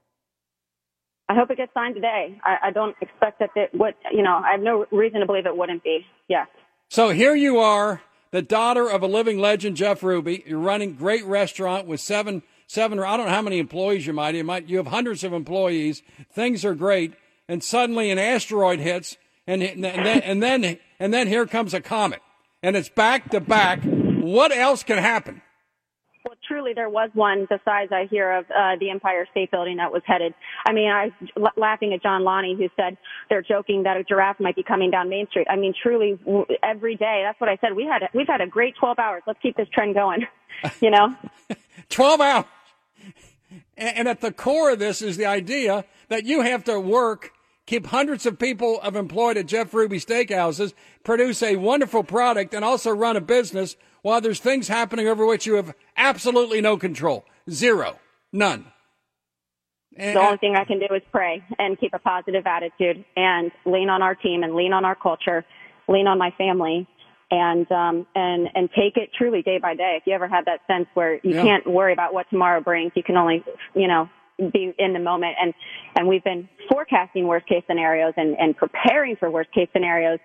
I hope it gets signed today. I, I don't expect that it would, you know, I have no reason to believe it wouldn't be. Yes. So here you are, the daughter of a living legend, Jeff Ruby. You're running great restaurant with seven, seven, I don't know how many employees you might, you might, you have hundreds of employees. Things are great. And suddenly an asteroid hits and, and then, and then, and then here comes a comet and it's back to back. What else can happen? Well, truly, there was one the size I hear of uh, the Empire State Building that was headed. I mean, I was laughing at John Lonnie, who said they're joking that a giraffe might be coming down Main Street. I mean, truly, w- every day. That's what I said. We had we've had a great 12 hours. Let's keep this trend going. You know, 12 hours. And at the core of this is the idea that you have to work, keep hundreds of people of employed at Jeff Ruby Steakhouses, produce a wonderful product, and also run a business while there's things happening over which you have absolutely no control. Zero. None. the only thing I can do is pray and keep a positive attitude and lean on our team and lean on our culture, lean on my family, and um, and and take it truly day by day. If you ever had that sense where you Yeah. can't worry about what tomorrow brings, you can only you know be in the moment. And and we've been forecasting worst case scenarios and and preparing for worst case scenarios,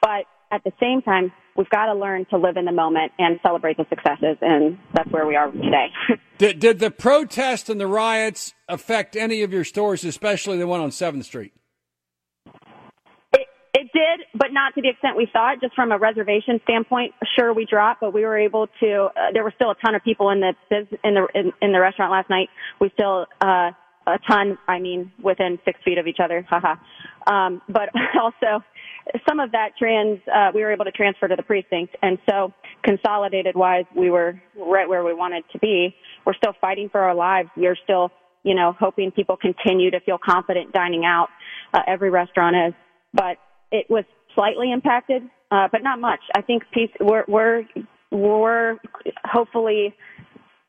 but at the same time, we've got to learn to live in the moment and celebrate the successes, and that's where we are today. Did, did the protests and the riots affect any of your stores, especially the one on 7th Street? It did, but not to the extent we thought. Just from a reservation standpoint, sure we dropped, but we were able to. Uh, there were still a ton of people in the in the in, in the restaurant last night. We still uh, a ton. I mean, within six feet of each other. Haha. Um, but also, some of that trans uh, we were able to transfer to the precinct, and so consolidated wise, we were right where we wanted to be. We're still fighting for our lives. We're still, you know, hoping people continue to feel confident dining out. Uh, every restaurant is, but it was slightly impacted, uh, but not much. I think peace, we're, we're, we're hopefully,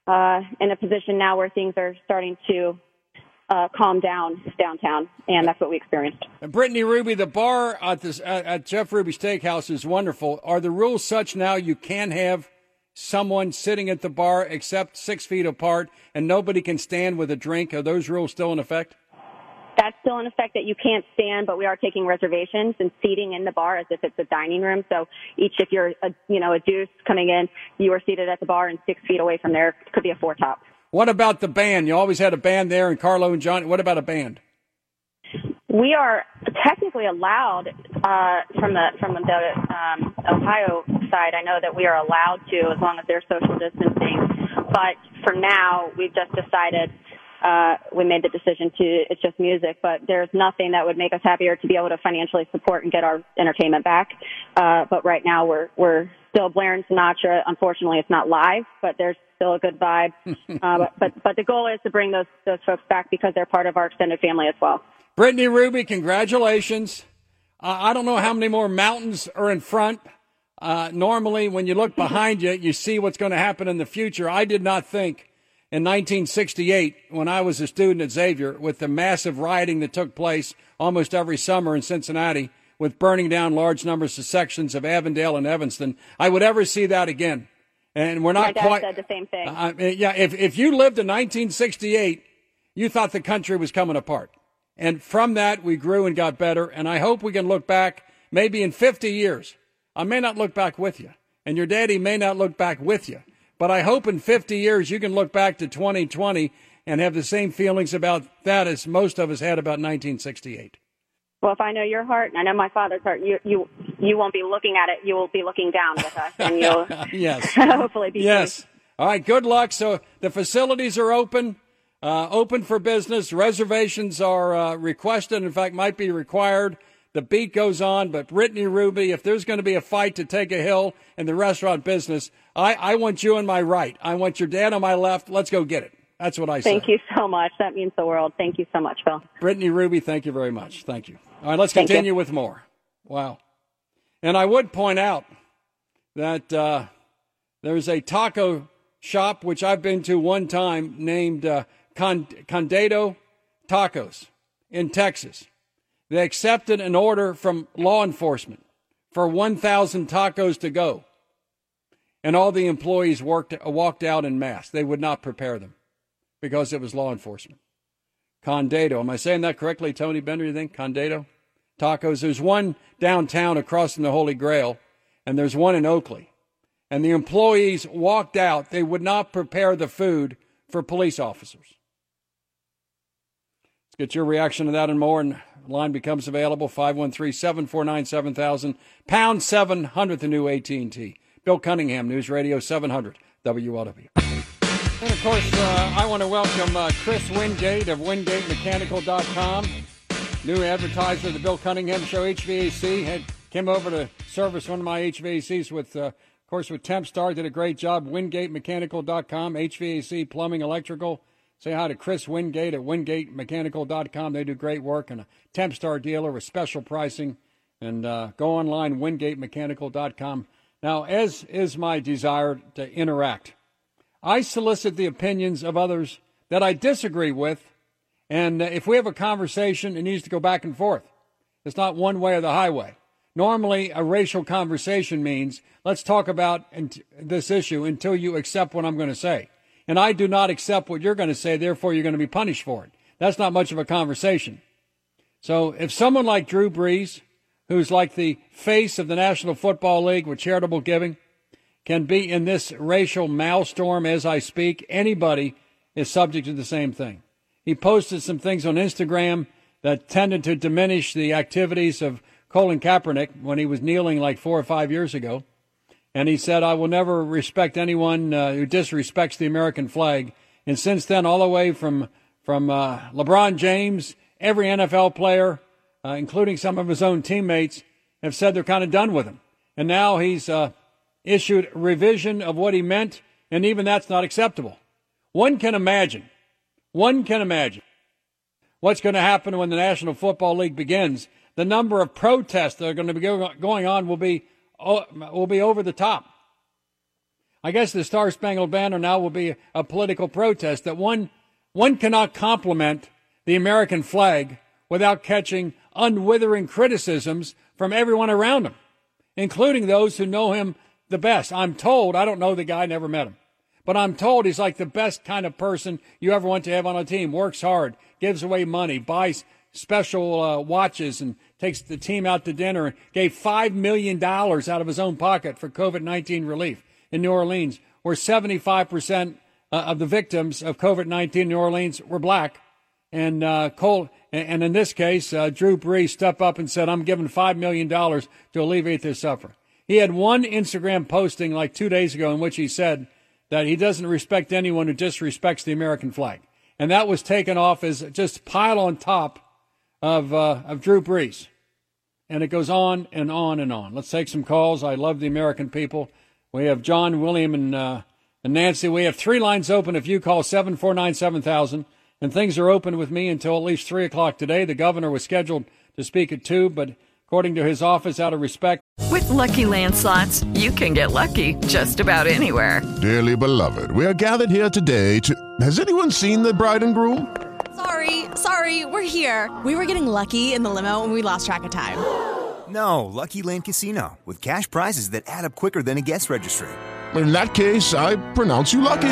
uh, in a position now where things are starting to, uh, calm down downtown, and that's what we experienced. And Brittany Ruby, the bar at, this, at, at Jeff Ruby Steakhouse is wonderful. Are the rules such now you can't have someone sitting at the bar except six feet apart and nobody can stand with a drink? Are those rules still in effect? That's still in effect that you can't stand, but we are taking reservations and seating in the bar as if it's a dining room. So each, if you're a, you know, a deuce coming in, you are seated at the bar and six feet away from there could be a four top. What about the band? You always had a band there, and Carlo and John. What about a band? We are technically allowed uh, from the from the um, Ohio side. I know that we are allowed to as long as there's social distancing. But for now, we've just decided uh, we made the decision to it's just music. But there's nothing that would make us happier to be able to financially support and get our entertainment back. Uh, but right now, we're we're still blaring Sinatra. Unfortunately, it's not live, but there's still a good vibe. uh, but, but but the goal is to bring those those folks back because they're part of our extended family as well. Brittany Ruby, congratulations. Uh, I don't know how many more mountains are in front. Uh, normally, when you look behind you, you see what's going to happen in the future. I did not think in 1968, when I was a student at Xavier, with the massive rioting that took place almost every summer in Cincinnati, with burning down large numbers of sections of Avondale and Evanston, I would ever see that again. And we're not My dad quite. said the same thing. Uh, yeah, if, if you lived in 1968, you thought the country was coming apart. And from that, we grew and got better. And I hope we can look back maybe in 50 years. I may not look back with you, and your daddy may not look back with you. But I hope in 50 years you can look back to 2020 and have the same feelings about that as most of us had about 1968. Well, if I know your heart and I know my father's heart, you you you won't be looking at it. You will be looking down with us, and you'll yes, hopefully be yes. safe. All right. Good luck. So the facilities are open, uh, open for business. Reservations are uh, requested. In fact, might be required. The beat goes on, but Brittany Ruby, if there's going to be a fight to take a hill in the restaurant business, I, I want you on my right. I want your dad on my left. Let's go get it. That's what I say. Thank you so much. That means the world. Thank you so much, Phil. Brittany Ruby, thank you very much. Thank you. All right, let's continue with more. Wow. And I would point out that uh, there's a taco shop which I've been to one time named uh, Con- Condado Tacos in Texas. They accepted an order from law enforcement for 1,000 tacos to go. And all the employees worked, uh, walked out in mass. They would not prepare them because it was law enforcement. Condado. Am I saying that correctly, Tony Bender? You think Condado tacos? There's one downtown across from the Holy Grail, and there's one in Oakley. And the employees walked out. They would not prepare the food for police officers. Let's get your reaction to that and more. And line becomes available 513-749-7000 pound 700 the new AT&T. Bill Cunningham, News Radio 700 WLW. And of course, uh, I want to welcome uh, Chris Wingate of WingateMechanical.com, new advertiser of the Bill Cunningham Show. HVAC had came over to service one of my HVACs with, uh, of course, with Tempstar. Did a great job. WingateMechanical.com, HVAC, plumbing, electrical. Say hi to Chris Wingate at WingateMechanical.com. They do great work and a Tempstar dealer with special pricing. And uh, go online, WingateMechanical.com. Now, as is my desire to interact. I solicit the opinions of others that I disagree with, and if we have a conversation, it needs to go back and forth. It's not one way or the highway. Normally, a racial conversation means let's talk about this issue until you accept what I'm going to say. And I do not accept what you're going to say, therefore, you're going to be punished for it. That's not much of a conversation. So, if someone like Drew Brees, who's like the face of the National Football League with charitable giving, can be in this racial maelstrom as I speak, anybody is subject to the same thing. He posted some things on Instagram that tended to diminish the activities of Colin Kaepernick when he was kneeling like four or five years ago. And he said, I will never respect anyone uh, who disrespects the American flag. And since then, all the way from, from uh, LeBron James, every NFL player, uh, including some of his own teammates, have said they're kind of done with him. And now he's uh, issued revision of what he meant, and even that's not acceptable. One can imagine, one can imagine what's going to happen when the National Football League begins. The number of protests that are going to be going on will be will be over the top. I guess the Star Spangled Banner now will be a political protest that one one cannot compliment the American flag without catching unwithering criticisms from everyone around him, including those who know him the best. I'm told, I don't know the guy, never met him, but I'm told he's like the best kind of person you ever want to have on a team. Works hard, gives away money, buys special uh, watches, and takes the team out to dinner. And gave five million dollars out of his own pocket for COVID-19 relief in New Orleans, where 75 percent uh, of the victims of COVID-19 in New Orleans were black. And uh, Cole, and in this case, uh, Drew Brees stepped up and said, "I'm giving five million dollars to alleviate this suffering." He had one Instagram posting like two days ago in which he said that he doesn't respect anyone who disrespects the American flag. And that was taken off as just pile on top of, uh, of Drew Brees. And it goes on and on and on. Let's take some calls. I love the American people. We have John, William, and, uh, and Nancy. We have three lines open if you call 749 7000. And things are open with me until at least 3 o'clock today. The governor was scheduled to speak at 2, but according to his office, out of respect, With Lucky Land slots, you can get lucky just about anywhere. Dearly beloved, we are gathered here today to. Has anyone seen the bride and groom? Sorry, sorry, we're here. We were getting lucky in the limo and we lost track of time. No, Lucky Land Casino, with cash prizes that add up quicker than a guest registry. In that case, I pronounce you lucky.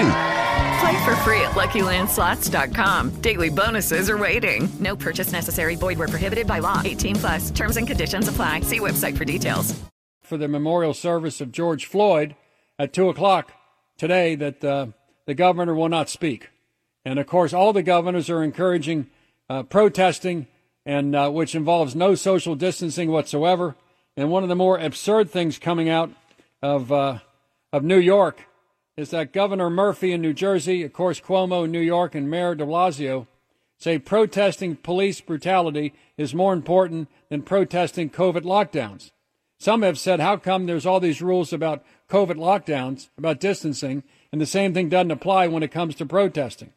Play for free at LuckyLandSlots.com. Daily bonuses are waiting. No purchase necessary. Void were prohibited by law. 18 plus. Terms and conditions apply. See website for details. for the memorial service of George Floyd at 2 o'clock today that uh, the governor will not speak. And of course, all the governors are encouraging uh, protesting, and uh, which involves no social distancing whatsoever. And one of the more absurd things coming out of uh, of New York is that Governor Murphy in New Jersey, of course Cuomo in New York, and Mayor De Blasio say protesting police brutality is more important than protesting COVID lockdowns. Some have said, how come there's all these rules about COVID lockdowns, about distancing, and the same thing doesn't apply when it comes to protesting?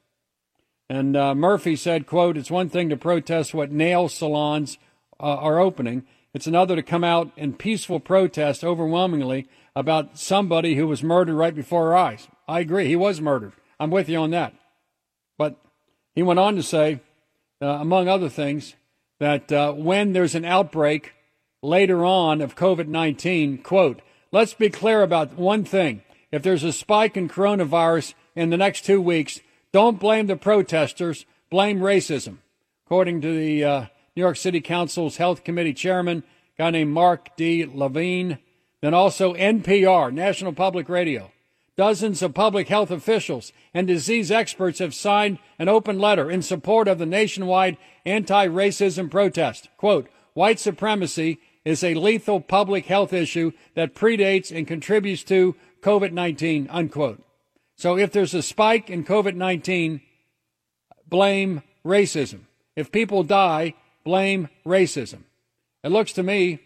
And uh, Murphy said, quote, it's one thing to protest what nail salons uh, are opening. It's another to come out in peaceful protest overwhelmingly about somebody who was murdered right before our eyes. I agree. He was murdered. I'm with you on that. But he went on to say, uh, among other things, that uh, when there's an outbreak later on of COVID 19, quote, let's be clear about one thing. If there's a spike in coronavirus in the next two weeks, don't blame the protesters, blame racism. According to the uh, New York City Council's Health Committee chairman, a guy named Mark D. Levine, then also NPR, National Public Radio. Dozens of public health officials and disease experts have signed an open letter in support of the nationwide anti-racism protest. Quote, white supremacy is a lethal public health issue that predates and contributes to COVID-19, unquote. So if there's a spike in COVID 19, blame racism. If people die, blame racism. It looks to me,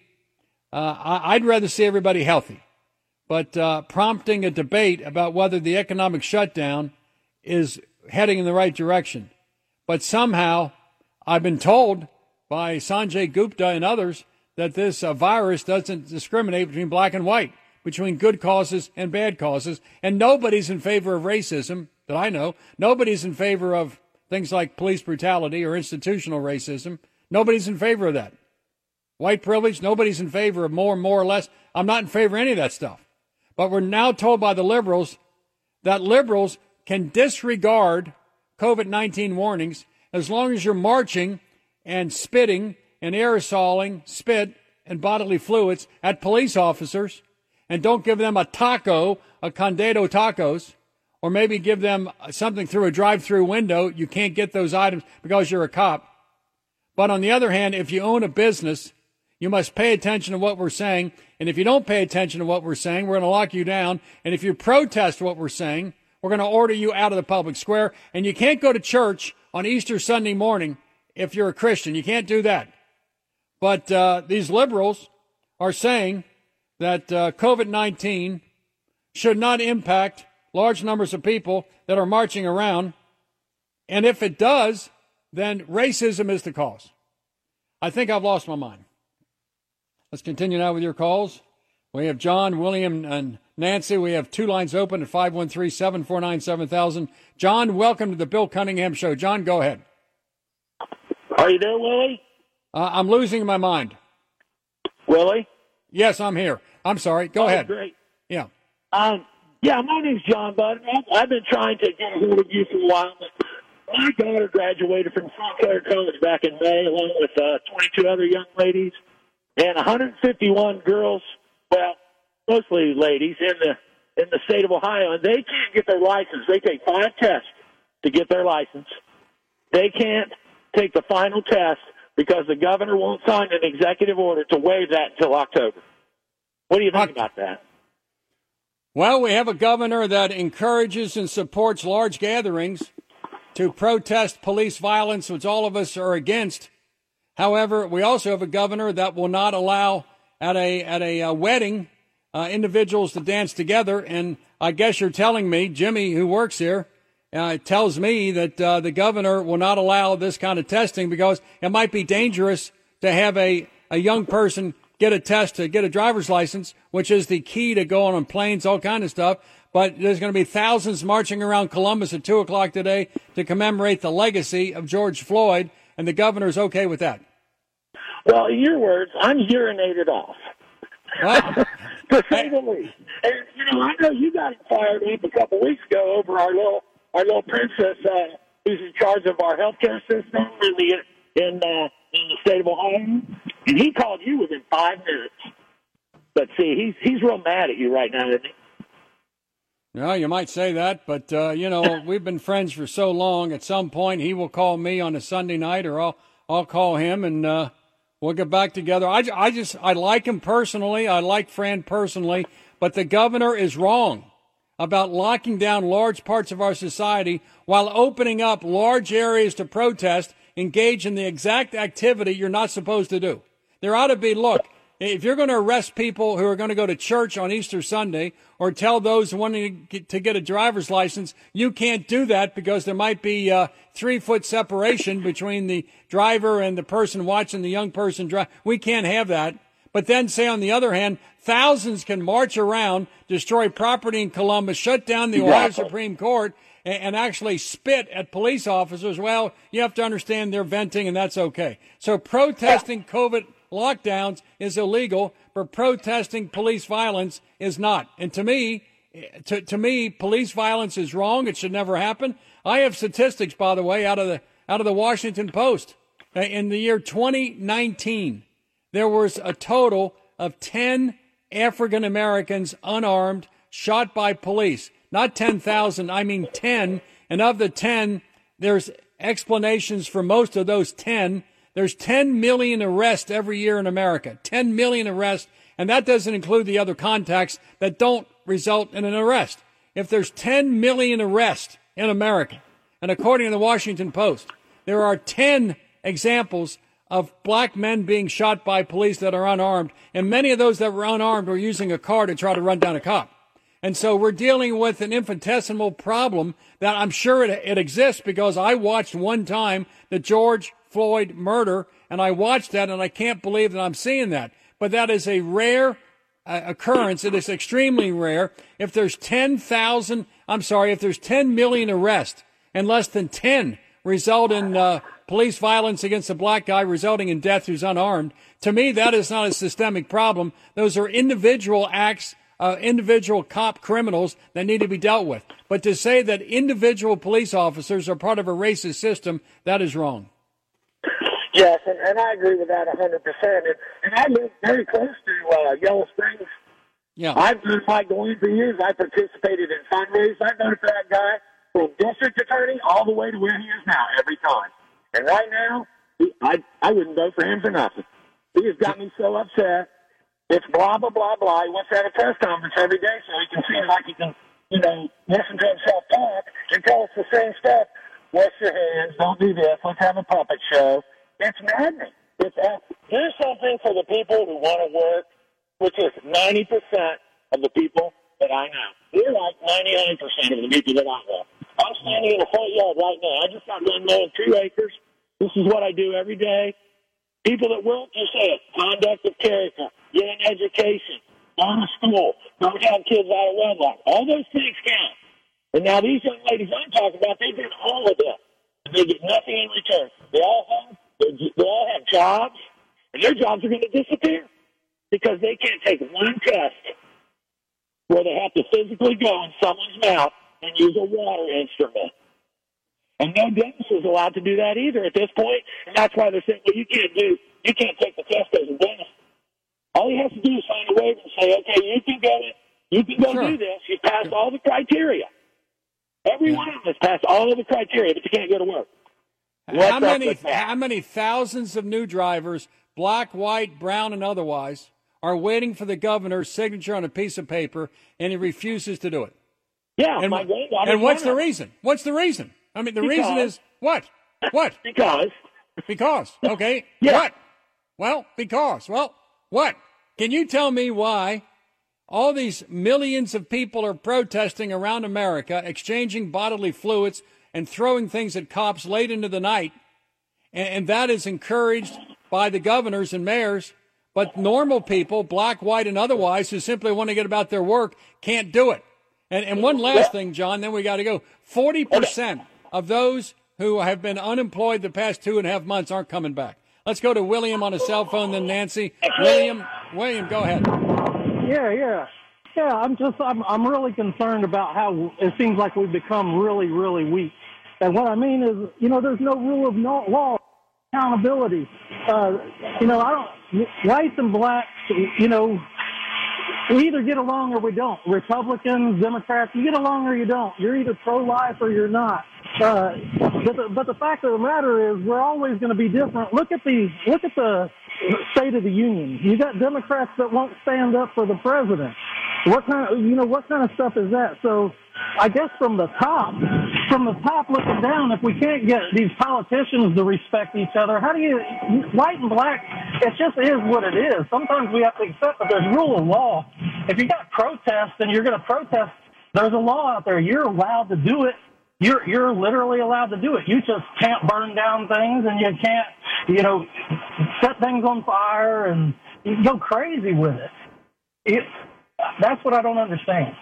uh, I'd rather see everybody healthy. But uh, prompting a debate about whether the economic shutdown is heading in the right direction. But somehow, I've been told by Sanjay Gupta and others that this uh, virus doesn't discriminate between black and white between good causes and bad causes. And nobody's in favor of racism that I know. Nobody's in favor of things like police brutality or institutional racism. Nobody's in favor of that. White privilege, nobody's in favor of more, more or less. I'm not in favor of any of that stuff. But we're now told by the liberals that liberals can disregard COVID 19 warnings as long as you're marching and spitting and aerosoling spit and bodily fluids at police officers and don't give them a taco, a Condado tacos, or maybe give them something through a drive-through window. You can't get those items because you're a cop. But on the other hand, if you own a business, you must pay attention to what we're saying. And if you don't pay attention to what we're saying, we're going to lock you down. And if you protest what we're saying, we're going to order you out of the public square. And you can't go to church on Easter Sunday morning if you're a Christian. You can't do that. But uh, these liberals are saying that uh, COVID 19 should not impact large numbers of people that are marching around. And if it does, then racism is the cause. I think I've lost my mind. Let's continue now with your calls. We have John, William, and Nancy. We have two lines open at 513 749 7000. John, welcome to the Bill Cunningham Show. John, go ahead. Are you there, Willie? Uh, I'm losing my mind. Willie? Yes, I'm here. I'm sorry. Go oh, ahead. Great. Yeah. Um, yeah, my name's John Bud. I've been trying to get a hold of you for a while. My daughter graduated from St. Clair College back in May, along with uh, 22 other young ladies, and 151 girls. Well, mostly ladies in the in the state of Ohio, and they can't get their license. They take five tests to get their license. They can't take the final test because the governor won't sign an executive order to waive that until October. What do you think about that? Well, we have a governor that encourages and supports large gatherings to protest police violence, which all of us are against. However, we also have a governor that will not allow at a at a, uh, wedding uh, individuals to dance together. And I guess you're telling me, Jimmy, who works here, uh, tells me that uh, the governor will not allow this kind of testing because it might be dangerous to have a, a young person get a test to get a driver's license, which is the key to going on planes, all kind of stuff. But there's going to be thousands marching around Columbus at two o'clock today to commemorate the legacy of George Floyd, and the governor's okay with that. Well, in your words, I'm urinated off. to say the least. And you know, I know you got fired up a couple weeks ago over our little our little princess uh, who's in charge of our healthcare system in the in uh, in the state of Ohio, and he called you within five minutes. But see, he's he's real mad at you right now, isn't he? No, you might say that, but uh, you know we've been friends for so long. At some point, he will call me on a Sunday night, or I'll I'll call him, and uh, we'll get back together. I, I just I like him personally. I like Fran personally, but the governor is wrong about locking down large parts of our society while opening up large areas to protest, engage in the exact activity you're not supposed to do. There ought to be look if you're going to arrest people who are going to go to church on Easter Sunday or tell those wanting to get a driver's license, you can't do that because there might be uh, a three foot separation between the driver and the person watching the young person drive. We can't have that. But then say on the other hand, thousands can march around, destroy property in Columbus, shut down the Ohio Supreme Court, and actually spit at police officers. Well, you have to understand they're venting and that's okay. So protesting COVID lockdowns is illegal, but protesting police violence is not. And to me, to, to me, police violence is wrong. It should never happen. I have statistics, by the way, out of the out of the Washington Post. Uh, in the year 2019, there was a total of 10 African Americans unarmed shot by police. Not 10,000, I mean 10. And of the 10, there's explanations for most of those 10 there's 10 million arrests every year in America. 10 million arrests. And that doesn't include the other contacts that don't result in an arrest. If there's 10 million arrests in America, and according to the Washington Post, there are 10 examples of black men being shot by police that are unarmed, and many of those that were unarmed were using a car to try to run down a cop. And so we're dealing with an infinitesimal problem that I'm sure it, it exists because I watched one time the George Floyd murder, and I watched that, and I can't believe that I'm seeing that. But that is a rare uh, occurrence. It is extremely rare. If there's 10,000, I'm sorry, if there's 10 million arrests and less than 10 result in uh, police violence against a black guy resulting in death who's unarmed, to me, that is not a systemic problem. Those are individual acts, uh, individual cop criminals that need to be dealt with. But to say that individual police officers are part of a racist system, that is wrong. Yes, and, and I agree with that 100%. And, and I live very close to uh, Yellow Springs. Yeah. I've known Mike Goins for years. I participated in fundraisers. I've known for that guy from district attorney all the way to where he is now every time. And right now, he, I, I wouldn't vote for him for nothing. He has got me so upset. It's blah, blah, blah, blah. He wants to have a press conference every day so he can seem like he can, you know, listen to himself talk and tell us the same stuff. Wash your hands. Don't do this. Let's have a puppet show. It's maddening. It's here's something for the people who want to work, which is 90% of the people that I know. We're like 99% of the people that I know. I'm standing in the front yard right now. I just got done mowing two acres. This is what I do every day. People that work, you say it, conduct of character, get an education, go to school, don't have kids out of wedlock. All those things count. And now these young ladies I'm talking about, they did all of that. They get nothing in return. They all have they all have jobs, and their jobs are going to disappear because they can't take one test where they have to physically go in someone's mouth and use a water instrument. And no dentist is allowed to do that either at this point, and that's why they're saying, well, you can't do, you can't take the test as a dentist. All he has to do is sign a waiver and say, okay, you can go, you can go Sure. do this. You passed all the criteria. Every one of them has passed all of the criteria, but you can't go to work. What's how many how many thousands of new drivers, black, white, brown, and otherwise, are waiting for the governor's signature on a piece of paper, and he refuses to do it? Yeah, and, my granddaughter's and what's the reason? What's the reason? I mean, the reason is what? What? Because. Because. Okay. Yeah. What? Well, because. Well, what? Can you tell me why all these millions of people are protesting around America, exchanging bodily fluids and throwing things at cops late into the night? And, and that is encouraged by the governors and mayors. But normal people, black, white, and otherwise, who simply want to get about their work, can't do it. And, and one last thing, John, then we got to go. 40% of those who have been unemployed the past two and a half months aren't coming back. Let's go to William on a cell phone, then Nancy. William, William, go ahead. Yeah, yeah, yeah. I'm just, I'm, I'm really concerned about how it seems like we've become really, really weak. And what I mean is, you know, there's no rule of no, law, accountability. Uh, you know, I don't, whites and blacks, you know, we either get along or we don't. Republicans, Democrats, you get along or you don't. You're either pro-life or you're not. Uh, but, the, but the fact of the matter is, we're always going to be different. Look at the look at the State of the Union. You got Democrats that won't stand up for the president. What kind of you know what kind of stuff is that? So I guess from the top, from the top looking down, if we can't get these politicians to respect each other, how do you, white and black, it just is what it is. Sometimes we have to accept that there's rule of law. If you got protests and you're going to protest, there's a law out there. You're allowed to do it. You're, you're literally allowed to do it. You just can't burn down things and you can't, you know, set things on fire and go crazy with it. it that's what I don't understand.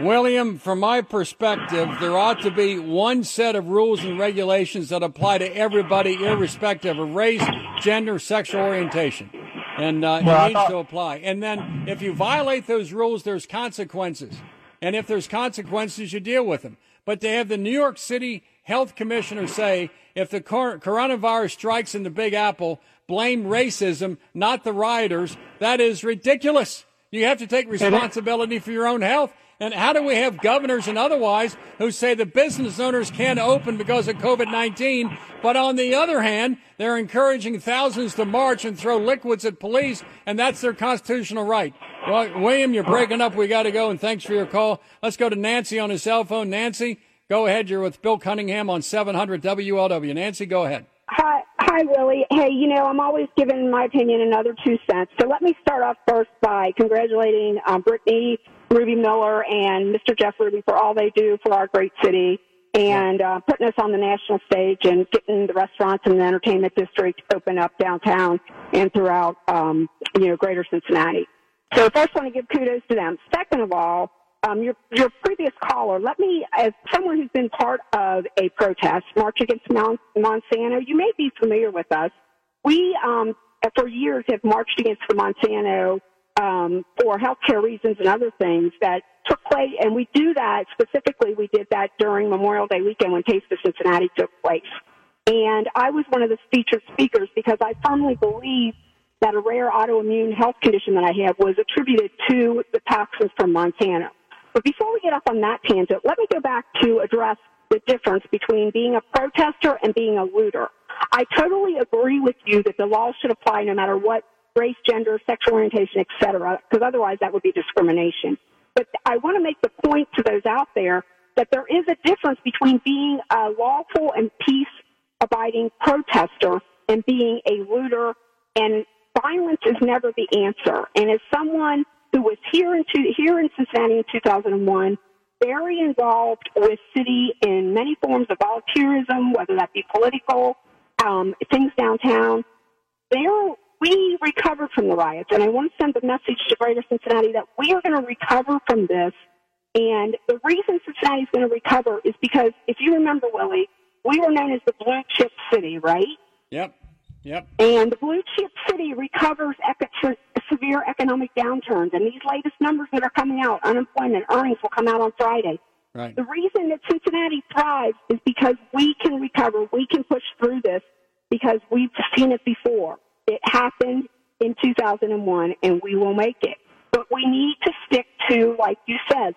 William, from my perspective, there ought to be one set of rules and regulations that apply to everybody, irrespective of race, gender, sexual orientation. And uh, Well, it needs thought- to apply. And then if you violate those rules, there's consequences. And if there's consequences, you deal with them. But to have the New York City health commissioner say, if the cor- coronavirus strikes in the Big Apple, blame racism, not the rioters, that is ridiculous. You have to take responsibility for your own health. And how do we have governors and otherwise who say the business owners can't open because of COVID 19, but on the other hand, they're encouraging thousands to march and throw liquids at police, and that's their constitutional right? Well, William, you're breaking up. We got to go, and thanks for your call. Let's go to Nancy on his cell phone. Nancy, go ahead. You're with Bill Cunningham on 700 WLW. Nancy, go ahead. Hi, hi, Willie. Hey, you know, I'm always giving my opinion another two cents. So let me start off first by congratulating um, Britney, Ruby Miller, and Mr. Jeff Ruby for all they do for our great city and uh, putting us on the national stage and getting the restaurants and the entertainment district open up downtown and throughout, um, you know, greater Cincinnati. So first, I want to give kudos to them. Second of all, um, your your previous caller, let me, as someone who's been part of a protest, March Against Mon- Monsanto, you may be familiar with us. We, um, for years, have marched against the Monsanto um, for healthcare reasons and other things that took place, and we do that specifically. We did that during Memorial Day weekend when Taste of Cincinnati took place, and I was one of the featured speakers because I firmly believe that a rare autoimmune health condition that I have was attributed to the toxins from Monsanto. But before we get off on that tangent, let me go back to address the difference between being a protester and being a looter. I totally agree with you that the law should apply no matter what race, gender, sexual orientation, etc., because otherwise that would be discrimination. But I want to make the point to those out there that there is a difference between being a lawful and peace abiding protester and being a looter and violence is never the answer. And as someone who was here in, two, here in Cincinnati in 2001, very involved with city in many forms of volunteerism, whether that be political, um, things downtown, there we recovered from the riots. And I want to send the message to Greater Cincinnati that we are going to recover from this. And the reason Cincinnati is going to recover is because, if you remember, Willie, we were known as the blue chip city, right? Yep. Yep. And the blue chip city recovers eco- severe economic downturns. And these latest numbers that are coming out, unemployment, earnings will come out on Friday. Right. The reason that Cincinnati thrives is because we can recover, we can push through this because we've seen it before. It happened in 2001 and we will make it. But we need to stick to, like you said,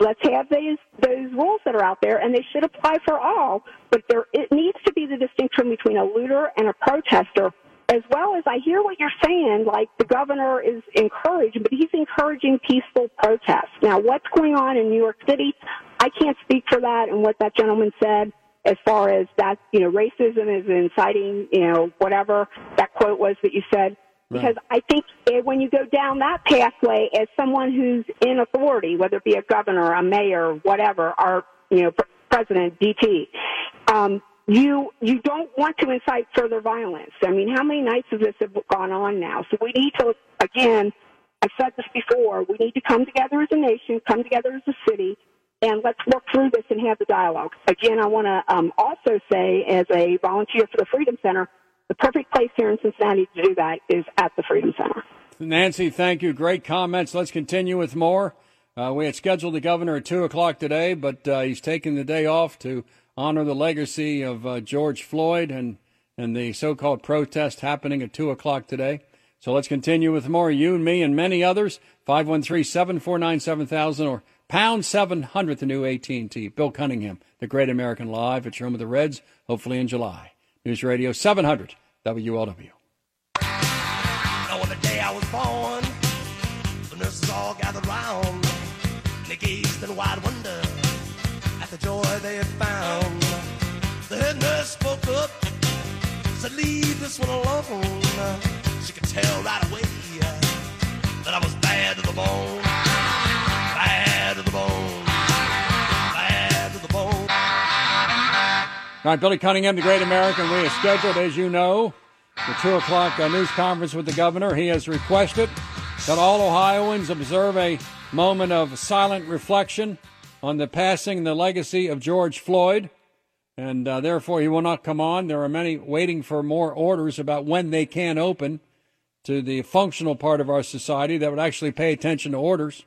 let's have those, those rules that are out there and they should apply for all. But there, it needs to be the distinction between a looter and a protester as well as I hear what you're saying, like the governor is encouraging, but he's encouraging peaceful protests. Now, what's going on in New York City? I can't speak for that and what that gentleman said as far as that, you know, racism is inciting, you know, whatever that quote was that you said. Because I think eh, when you go down that pathway as someone who's in authority, whether it be a governor, a mayor, whatever, or, you know, pr- president, DT, um, you you don't want to incite further violence. I mean, how many nights of this have gone on now? So we need to again. I've said this before. We need to come together as a nation, come together as a city, and let's work through this and have the dialogue. Again, I want to um, also say, as a volunteer for the Freedom Center, the perfect place here in Cincinnati to do that is at the Freedom Center. Nancy, thank you. Great comments. Let's continue with more. Uh, we had scheduled the governor at 2 o'clock today, but uh, he's taking the day off to honor the legacy of uh, George Floyd and, and the so called protest happening at 2 o'clock today. So let's continue with more. You and me and many others. 513-749-7000 or pound 700 the new AT&T. Bill Cunningham, the Great American Live at home of the Reds, hopefully in July. News Radio 700 WLW. The day I was born, the nurses all gathered round. They gazed in wide wonder the joy they had found. The head nurse spoke up, said, Leave this one alone. She could tell right away that I was bad to the bone. Bad to the bone. Bad to the bone. All right, Billy Cunningham, the Great American. We have scheduled, as you know, the 2 o'clock uh, news conference with the governor. He has requested that all Ohioans observe a moment of silent reflection on the passing the legacy of George Floyd. And uh, therefore, he will not come on. There are many waiting for more orders about when they can open to the functional part of our society that would actually pay attention to orders.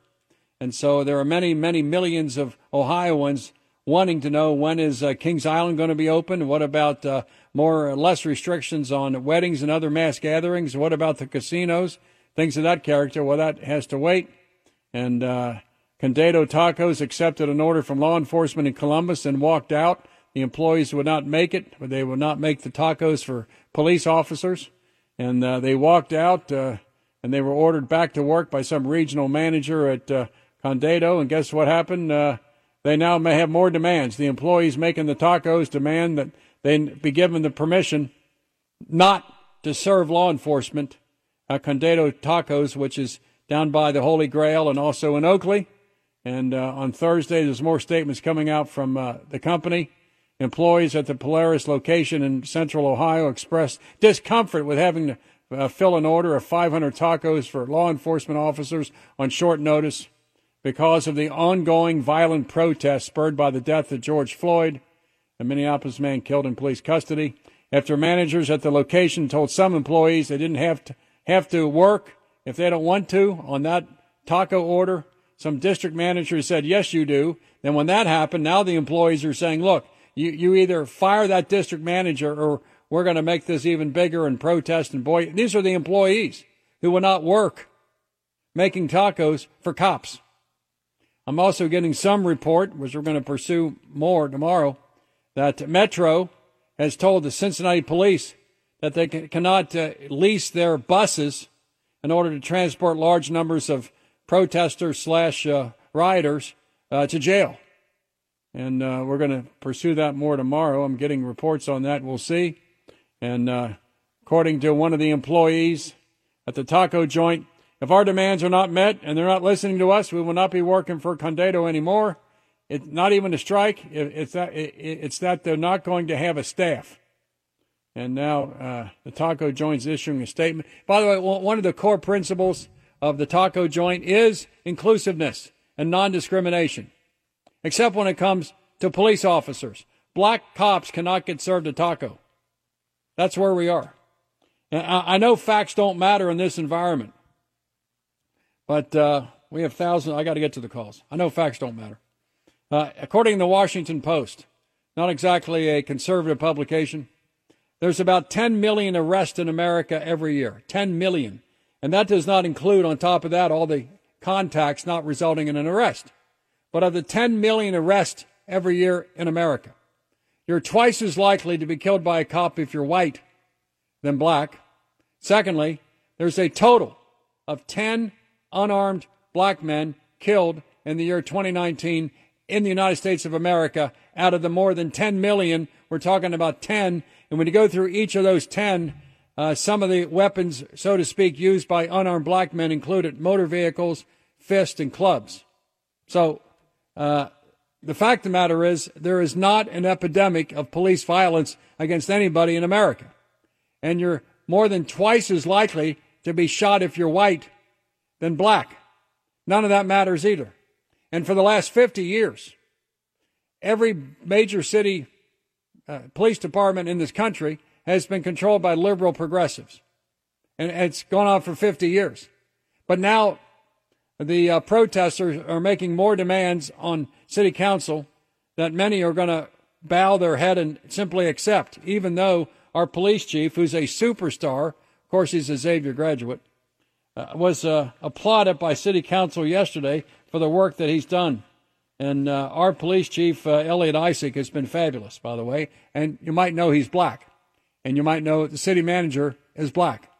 And so there are many, many millions of Ohioans wanting to know when is uh, Kings Island going to be open? What about uh, more or less restrictions on weddings and other mass gatherings? What about the casinos? Things of that character. Well, that has to wait. And uh, Condado Tacos accepted an order from law enforcement in Columbus and walked out. The employees would not make it. They would not make the tacos for police officers. And uh, they walked out uh, and they were ordered back to work by some regional manager at uh, Condado. And guess what happened? Uh, they now may have more demands. The employees making the tacos demand that they be given the permission not to serve law enforcement at Condado Tacos, which is down by the Holy Grail and also in Oakley. And uh, on Thursday, there's more statements coming out from uh, the company. Employees at the Polaris location in central Ohio expressed discomfort with having to uh, fill an order of 500 tacos for law enforcement officers on short notice because of the ongoing violent protests spurred by the death of George Floyd, a Minneapolis man killed in police custody. After managers at the location told some employees they didn't have to have to work if they don't want to on that taco order, some district managers said, yes, you do. Then when that happened, now the employees are saying, look, you, you either fire that district manager or we're going to make this even bigger and protest. And boy, these are the employees who will not work making tacos for cops. I'm also getting some report, which we're going to pursue more tomorrow, that Metro has told the Cincinnati police that they can, cannot uh, lease their buses in order to transport large numbers of protesters slash uh, rioters uh, to jail. And uh, we're going to pursue that more tomorrow. I'm getting reports on that. We'll see. And uh, according to one of the employees at the taco joint, if our demands are not met and they're not listening to us, we will not be working for Condado anymore. It's not even a strike. It's that, it's that they're not going to have a staff. And now uh, the taco joint's issuing a statement. By the way, one of the core principles of the taco joint is inclusiveness and non discrimination, except when it comes to police officers. Black cops cannot get served a taco. That's where we are. I know facts don't matter in this environment, but uh, we have thousands. I got to get to the calls. I know facts don't matter. Uh, according to the Washington Post, not exactly a conservative publication, there's about 10 million arrests in America every year. 10 million. And that does not include, on top of that, all the contacts not resulting in an arrest. But of the 10 million arrests every year in America, you're twice as likely to be killed by a cop if you're white than black. Secondly, there's a total of 10 unarmed black men killed in the year 2019 in the United States of America. Out of the more than 10 million, we're talking about 10. And when you go through each of those 10, uh, some of the weapons, so to speak, used by unarmed black men included motor vehicles, fists, and clubs. So, uh, the fact of the matter is, there is not an epidemic of police violence against anybody in America. And you're more than twice as likely to be shot if you're white than black. None of that matters either. And for the last 50 years, every major city uh, police department in this country has been controlled by liberal progressives. And it's gone on for 50 years. But now the uh, protesters are making more demands on city council that many are going to bow their head and simply accept, even though our police chief, who's a superstar, of course, he's a Xavier graduate, uh, was uh, applauded by City Council yesterday for the work that he's done. And uh, our police chief, uh, Eliot Isaac, has been fabulous, by the way. And you might know he's black. And you might know that the city manager is black.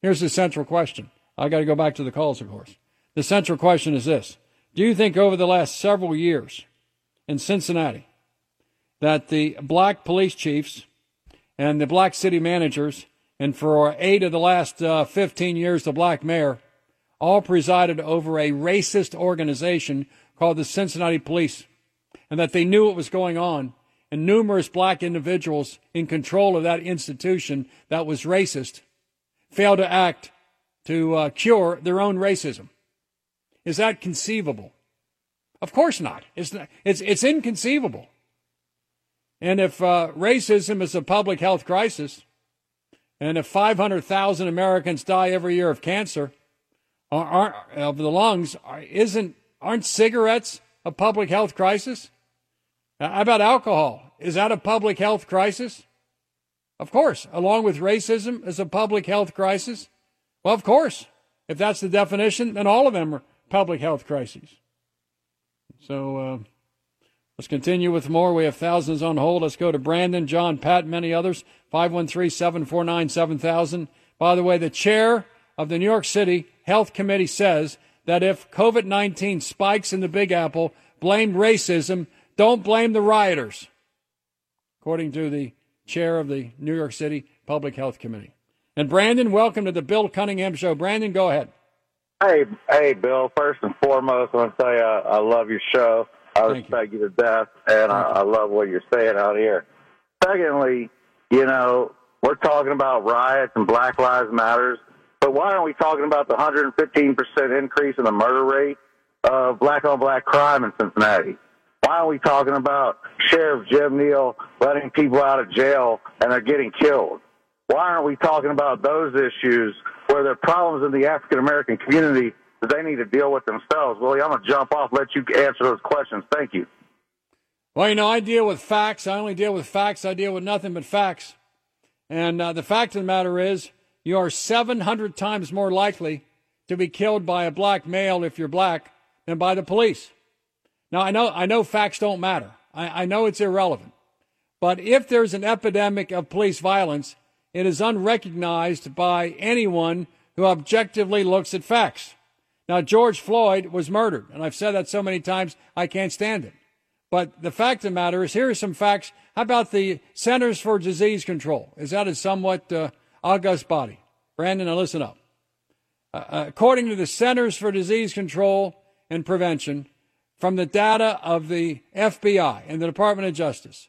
Here's the central question. I got to go back to the calls, of course. The central question is this Do you think over the last several years in Cincinnati that the black police chiefs and the black city managers, and for eight of the last uh, 15 years, the black mayor, all presided over a racist organization called the Cincinnati Police, and that they knew what was going on, and numerous black individuals in control of that institution that was racist failed to act to uh, cure their own racism. Is that conceivable? Of course not. It's, not, it's, it's inconceivable. And if uh, racism is a public health crisis, and if 500,000 Americans die every year of cancer, of the lungs, isn't aren't cigarettes a public health crisis? How about alcohol? Is that a public health crisis? Of course, along with racism is a public health crisis. Well, of course. If that's the definition, then all of them are public health crises. So uh, let's continue with more. We have thousands on hold. Let's go to Brandon, John, Pat, many others. 513 749 7000. By the way, the chair of the New York City Health Committee says that if COVID 19 spikes in the Big Apple, blame racism, don't blame the rioters, according to the chair of the New York City Public Health Committee. And Brandon, welcome to the Bill Cunningham Show. Brandon, go ahead. Hey, hey, Bill. First and foremost, I want to tell you I, I love your show. I respect you. you to death, and I, I love what you're saying out here. Secondly, you know, we're talking about riots and Black Lives Matters, but why aren't we talking about the 115% increase in the murder rate of black on black crime in Cincinnati? Why aren't we talking about Sheriff Jim Neil letting people out of jail and they're getting killed? Why aren't we talking about those issues where there are problems in the African American community that they need to deal with themselves? Willie, I'm going to jump off, let you answer those questions. Thank you. Well, you know, I deal with facts. I only deal with facts. I deal with nothing but facts. And uh, the fact of the matter is, you are 700 times more likely to be killed by a black male if you're black than by the police. Now, I know, I know facts don't matter. I, I know it's irrelevant. But if there's an epidemic of police violence, it is unrecognized by anyone who objectively looks at facts. Now, George Floyd was murdered, and I've said that so many times I can't stand it. But the fact of the matter is, here are some facts. How about the Centers for Disease Control? Is that a somewhat uh, august body? Brandon, now listen up. Uh, uh according to the Centers for Disease Control and Prevention, from the data of the FBI and the Department of Justice,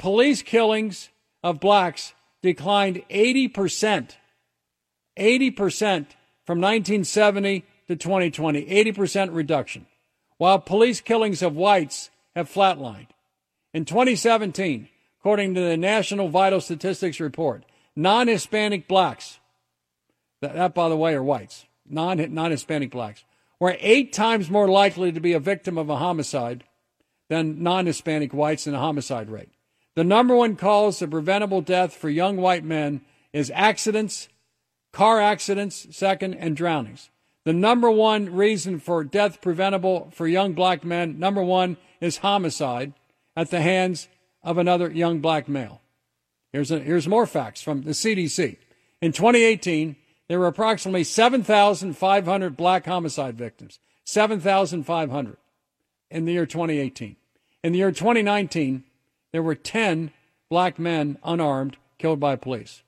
police killings of blacks declined 80%. 80% from 1970 to 2020. 80% reduction. While police killings of whites have flatlined. In 2017, according to the National Vital Statistics Report, non Hispanic blacks, that, that, by the way are whites, non Hispanic blacks, were eight times more likely to be a victim of a homicide than non Hispanic whites in a homicide rate. The number one cause of preventable death for young white men is accidents, car accidents, second, and drownings. The number one reason for death preventable for young black men, number one, is homicide at the hands of another young black male. Here's, a, here's more facts from the CDC. In 2018, there were approximately 7,500 black homicide victims. 7,500 in the year 2018. In the year 2019, there were 10 black men unarmed killed by police.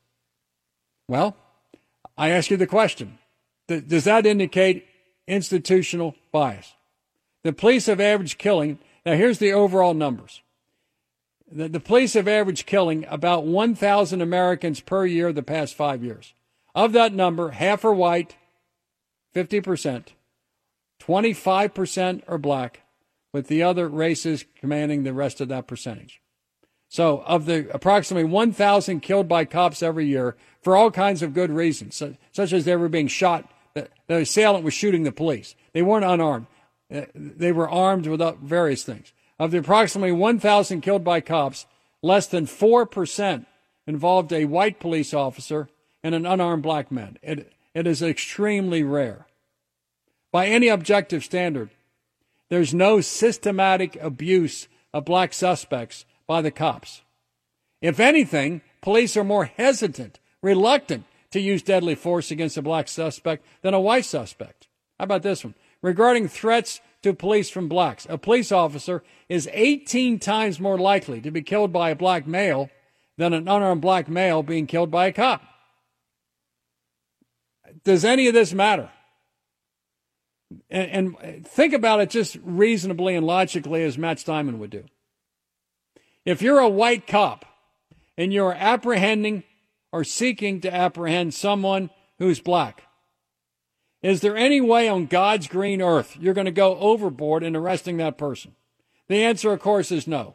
Well, I ask you the question Does that indicate institutional bias? The police have averaged killing. Now, here's the overall numbers. The, the police have averaged killing about 1,000 Americans per year the past five years. Of that number, half are white, 50%, 25% are black, with the other races commanding the rest of that percentage. So, of the approximately 1,000 killed by cops every year for all kinds of good reasons, such as they were being shot, the, assailant was shooting the police. They weren't unarmed. Uh, they were armed with various things. Of the approximately 1,000 killed by cops, less than 4% involved a white police officer and an unarmed black man. It, It is extremely rare. By any objective standard, there's no systematic abuse of black suspects by the cops. If anything, police are more hesitant, reluctant to use deadly force against a black suspect than a white suspect. How about this one? Regarding threats to police from blacks, a police officer is 18 times more likely to be killed by a black male than an unarmed black male being killed by a cop. Does any of this matter? And, and, think about it just reasonably and logically as Matt Steinman would do. If you're a white cop and you're apprehending or seeking to apprehend someone who's black, is there any way on God's green earth you're going to go overboard in arresting that person? The answer, of course, is no.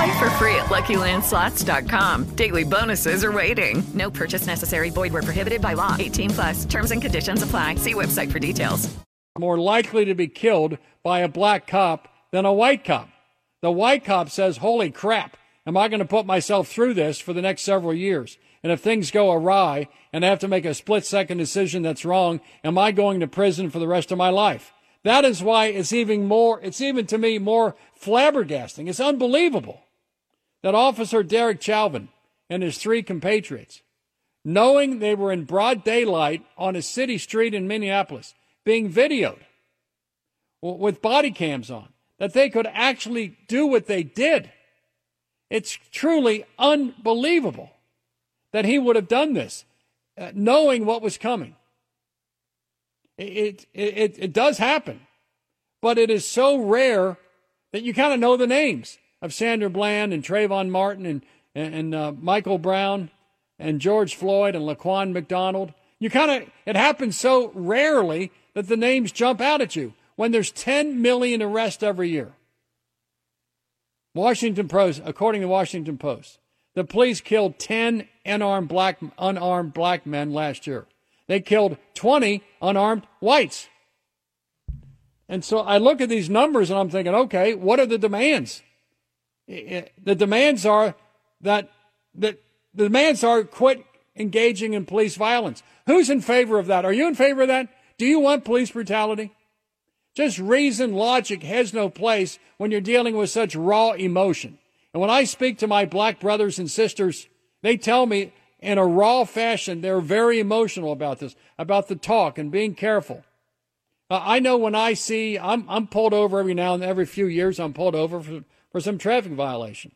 Play for free at LuckyLandSlots.com. Daily bonuses are waiting. No purchase necessary. Void where prohibited by law. 18 plus. Terms and conditions apply. See website for details. More likely to be killed by a black cop than a white cop. The white cop says, "Holy crap! Am I going to put myself through this for the next several years?" And if things go awry and I have to make a split second decision that's wrong, am I going to prison for the rest of my life? That is why it's even more, it's even to me more flabbergasting. It's unbelievable that Officer Derek Chauvin and his three compatriots, knowing they were in broad daylight on a city street in Minneapolis, being videoed with body cams on, that they could actually do what they did. It's truly unbelievable that he would have done this, uh, knowing what was coming. It, it, it, it does happen, but it is so rare that you kind of know the names of Sandra Bland and Trayvon Martin and, and, uh, Michael Brown and George Floyd and Laquan McDonald. You kind of, it happens so rarely that the names jump out at you when there's 10 million arrests every year. Washington Post, according to Washington Post, the police killed 10 unarmed black, unarmed black men last year. They killed 20 unarmed whites. And so I look at these numbers and I'm thinking, okay, what are the demands? The demands are that, that the demands are quit engaging in police violence. Who's in favor of that? Are you in favor of that? Do you want police brutality? Just reason, logic has no place when you're dealing with such raw emotion. And when I speak to my black brothers and sisters, they tell me in a raw fashion they're very emotional about this, about the talk and being careful. Uh, I know when I see, I'm, I'm pulled over every now and every few years, I'm pulled over for, for some traffic violation.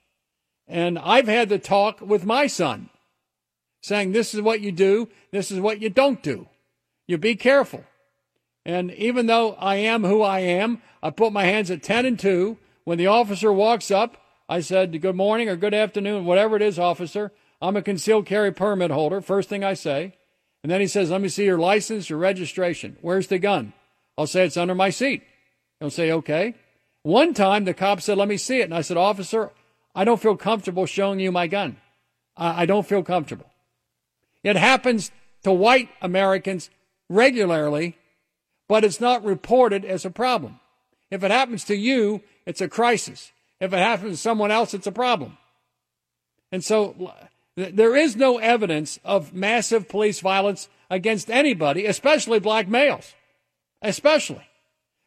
And I've had the talk with my son saying, this is what you do, this is what you don't do. You be careful. And even though I am who I am, I put my hands at 10 and 2. When the officer walks up, I said, Good morning or good afternoon, whatever it is, officer. I'm a concealed carry permit holder. First thing I say. And then he says, Let me see your license, your registration. Where's the gun? I'll say, It's under my seat. He'll say, Okay. One time the cop said, Let me see it. And I said, Officer, I don't feel comfortable showing you my gun. I, I don't feel comfortable. It happens to white Americans regularly, but it's not reported as a problem. If it happens to you, it's a crisis. If it happens to someone else, it's a problem. And so there is no evidence of massive police violence against anybody, especially black males. Especially.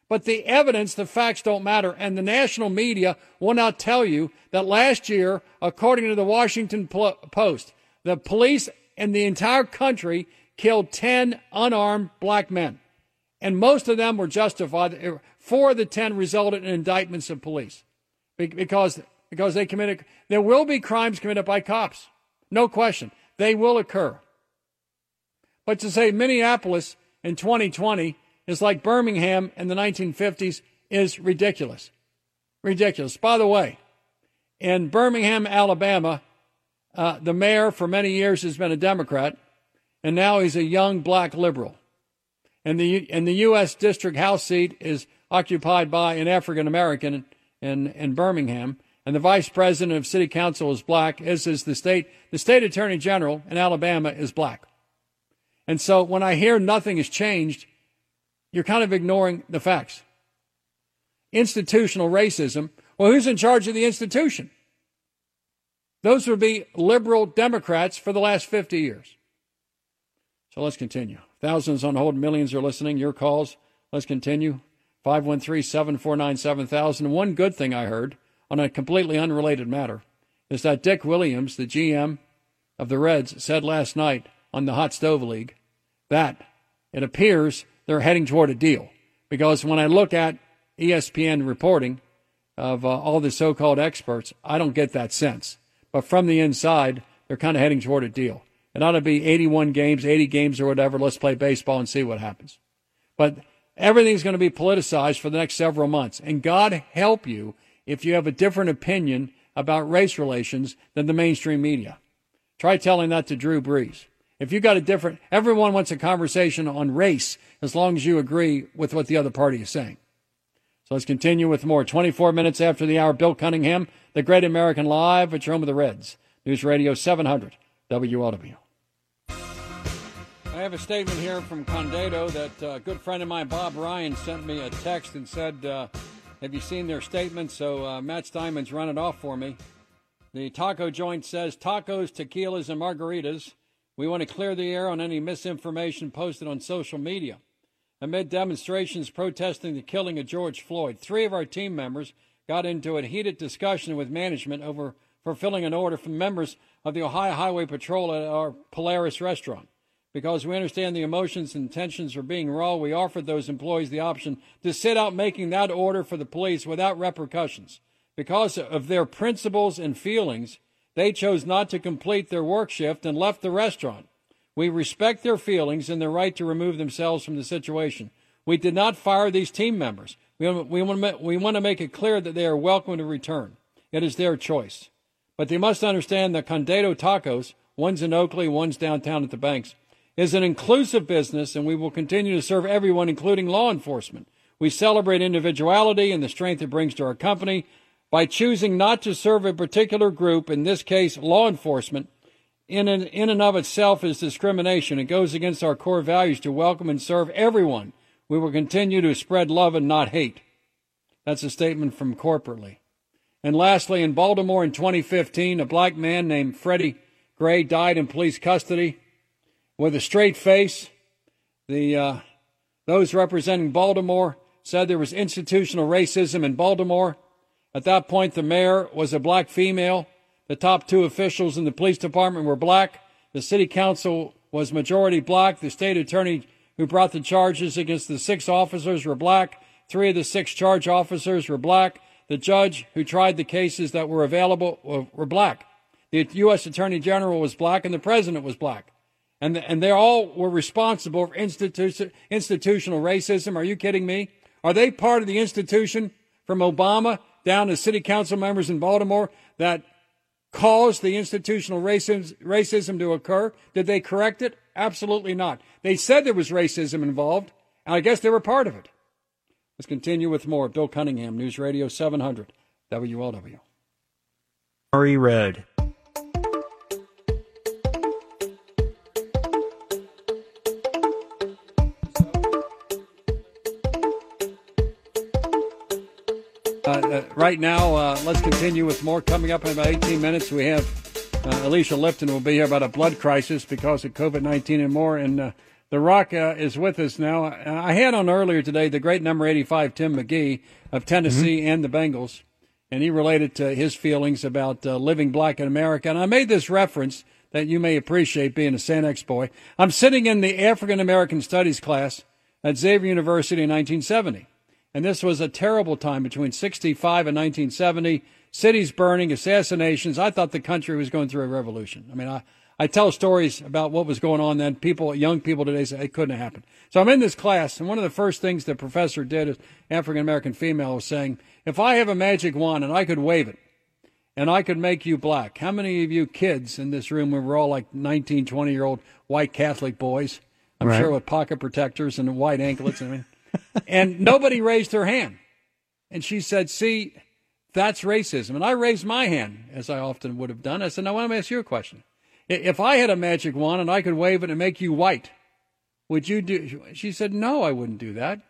But the evidence, the facts don't matter. And the national media will not tell you that last year, according to the Washington Post, the police in the entire country killed 10 unarmed black men. And most of them were justified. Eh, four of the 10 resulted in indictments of police because because they committed. There will be crimes committed by cops, no question. They will occur. But to say Minneapolis in 2020 is like Birmingham in the 1950s is ridiculous. Ridiculous. By the way, in Birmingham, Alabama, uh, the mayor for many years has been a Democrat, and now he's a young black liberal. And the and the U.S. District House seat is occupied by an African American in, in Birmingham, and the vice president of city council is black, as is the state, the state attorney general in Alabama is black. And so when I hear nothing has changed, you're kind of ignoring the facts. Institutional racism. Well, who's in charge of the institution? Those would be liberal Democrats for the last 50 years. So let's continue. Thousands on hold, millions are listening. Your calls. Let's continue. 513 749 7000. One good thing I heard on a completely unrelated matter is that Dick Williams, the GM of the Reds, said last night on the Hot Stove League that it appears they're heading toward a deal. Because when I look at ESPN reporting of uh, all the so called experts, I don't get that sense. But from the inside, they're kind of heading toward a deal. It ought to be 81 games, 80 games, or whatever. Let's play baseball and see what happens. But everything's going to be politicized for the next several months. And God help you if you have a different opinion about race relations than the mainstream media. Try telling that to Drew Brees. If you got a different, everyone wants a conversation on race as long as you agree with what the other party is saying. So let's continue with more. 24 minutes after the hour, Bill Cunningham, the Great American Live at home of the Reds. News Radio 700, WLW. I have a statement here from Condado that a good friend of mine, Bob Ryan, sent me a text and said, uh, Have you seen their statement? So uh, Matt Steinman's run it off for me. The taco joint says tacos, tequilas, and margaritas we want to clear the air on any misinformation posted on social media. Amid demonstrations protesting the killing of George Floyd, three of our team members got into a heated discussion with management over fulfilling an order from members of the Ohio Highway Patrol at our Polaris restaurant. Because we understand the emotions and tensions are being raw, we offered those employees the option to sit out making that order for the police without repercussions. Because of their principles and feelings, they chose not to complete their work shift and left the restaurant. We respect their feelings and their right to remove themselves from the situation. We did not fire these team members. We, we, want to, want to make it clear that they are welcome to return. It is their choice. But they must understand that Condado Tacos, one's in Oakley, one's downtown at the banks, is an inclusive business and we will continue to serve everyone, including law enforcement. We celebrate individuality and the strength it brings to our company, by choosing not to serve a particular group, in this case law enforcement, in and, in and of itself is discrimination. It goes against our core values to welcome and serve everyone. We will continue to spread love and not hate. That's a statement from corporately. And lastly, in Baltimore in 2015, a black man named Freddie Gray died in police custody with a straight face. The uh, those representing Baltimore said there was institutional racism in Baltimore at that point, the mayor was a black female. The top two officials in the police department were black. The city council was majority black. The state attorney who brought the charges against the six officers were black. Three of the six charge officers were black. The judge who tried the cases that were available uh, were black. The U.S. Attorney General was black and the president was black. And, and they all were responsible for institu- institutional racism. Are you kidding me? Are they part of the institution from Obama down to city council members in Baltimore that caused the institutional racism, racism to occur. Did they correct it? Absolutely not. They said there was racism involved, and I guess they were part of it. Let's continue with more. Bill Cunningham, News Radio 700, WLW. Murray Road. Right now, uh, let's continue with more coming up in about 18 minutes. We have uh, Alicia Lifton will be here about a blood crisis because of COVID 19 and more. And uh, The Rock uh, is with us now. I had on earlier today the great number 85, Tim McGee of Tennessee mm-hmm. and the Bengals. And he related to his feelings about living black in America. And I made this reference that you may appreciate being a St. X boy. I'm sitting in the African American Studies class at Xavier University in 1970. And this was a terrible time between 65 and 1970. Cities burning, assassinations. I thought the country was going through a revolution. I mean, I, I tell stories about what was going on then. People, young people today say it couldn't have happened. So I'm in this class, and one of the first things the professor did, as African American female, was saying, if I have a magic wand and I could wave it, and I could make you black, how many of you kids in this room, we were all like 19, 20 year old white Catholic boys, I'm right. sure with pocket protectors and white anklets. I mean, and nobody raised her hand. And she said, See, that's racism. And I raised my hand, as I often would have done. I said, now let me ask you a question. If I had a magic wand and I could wave it and make you white, would you do? She said, no, I wouldn't do that.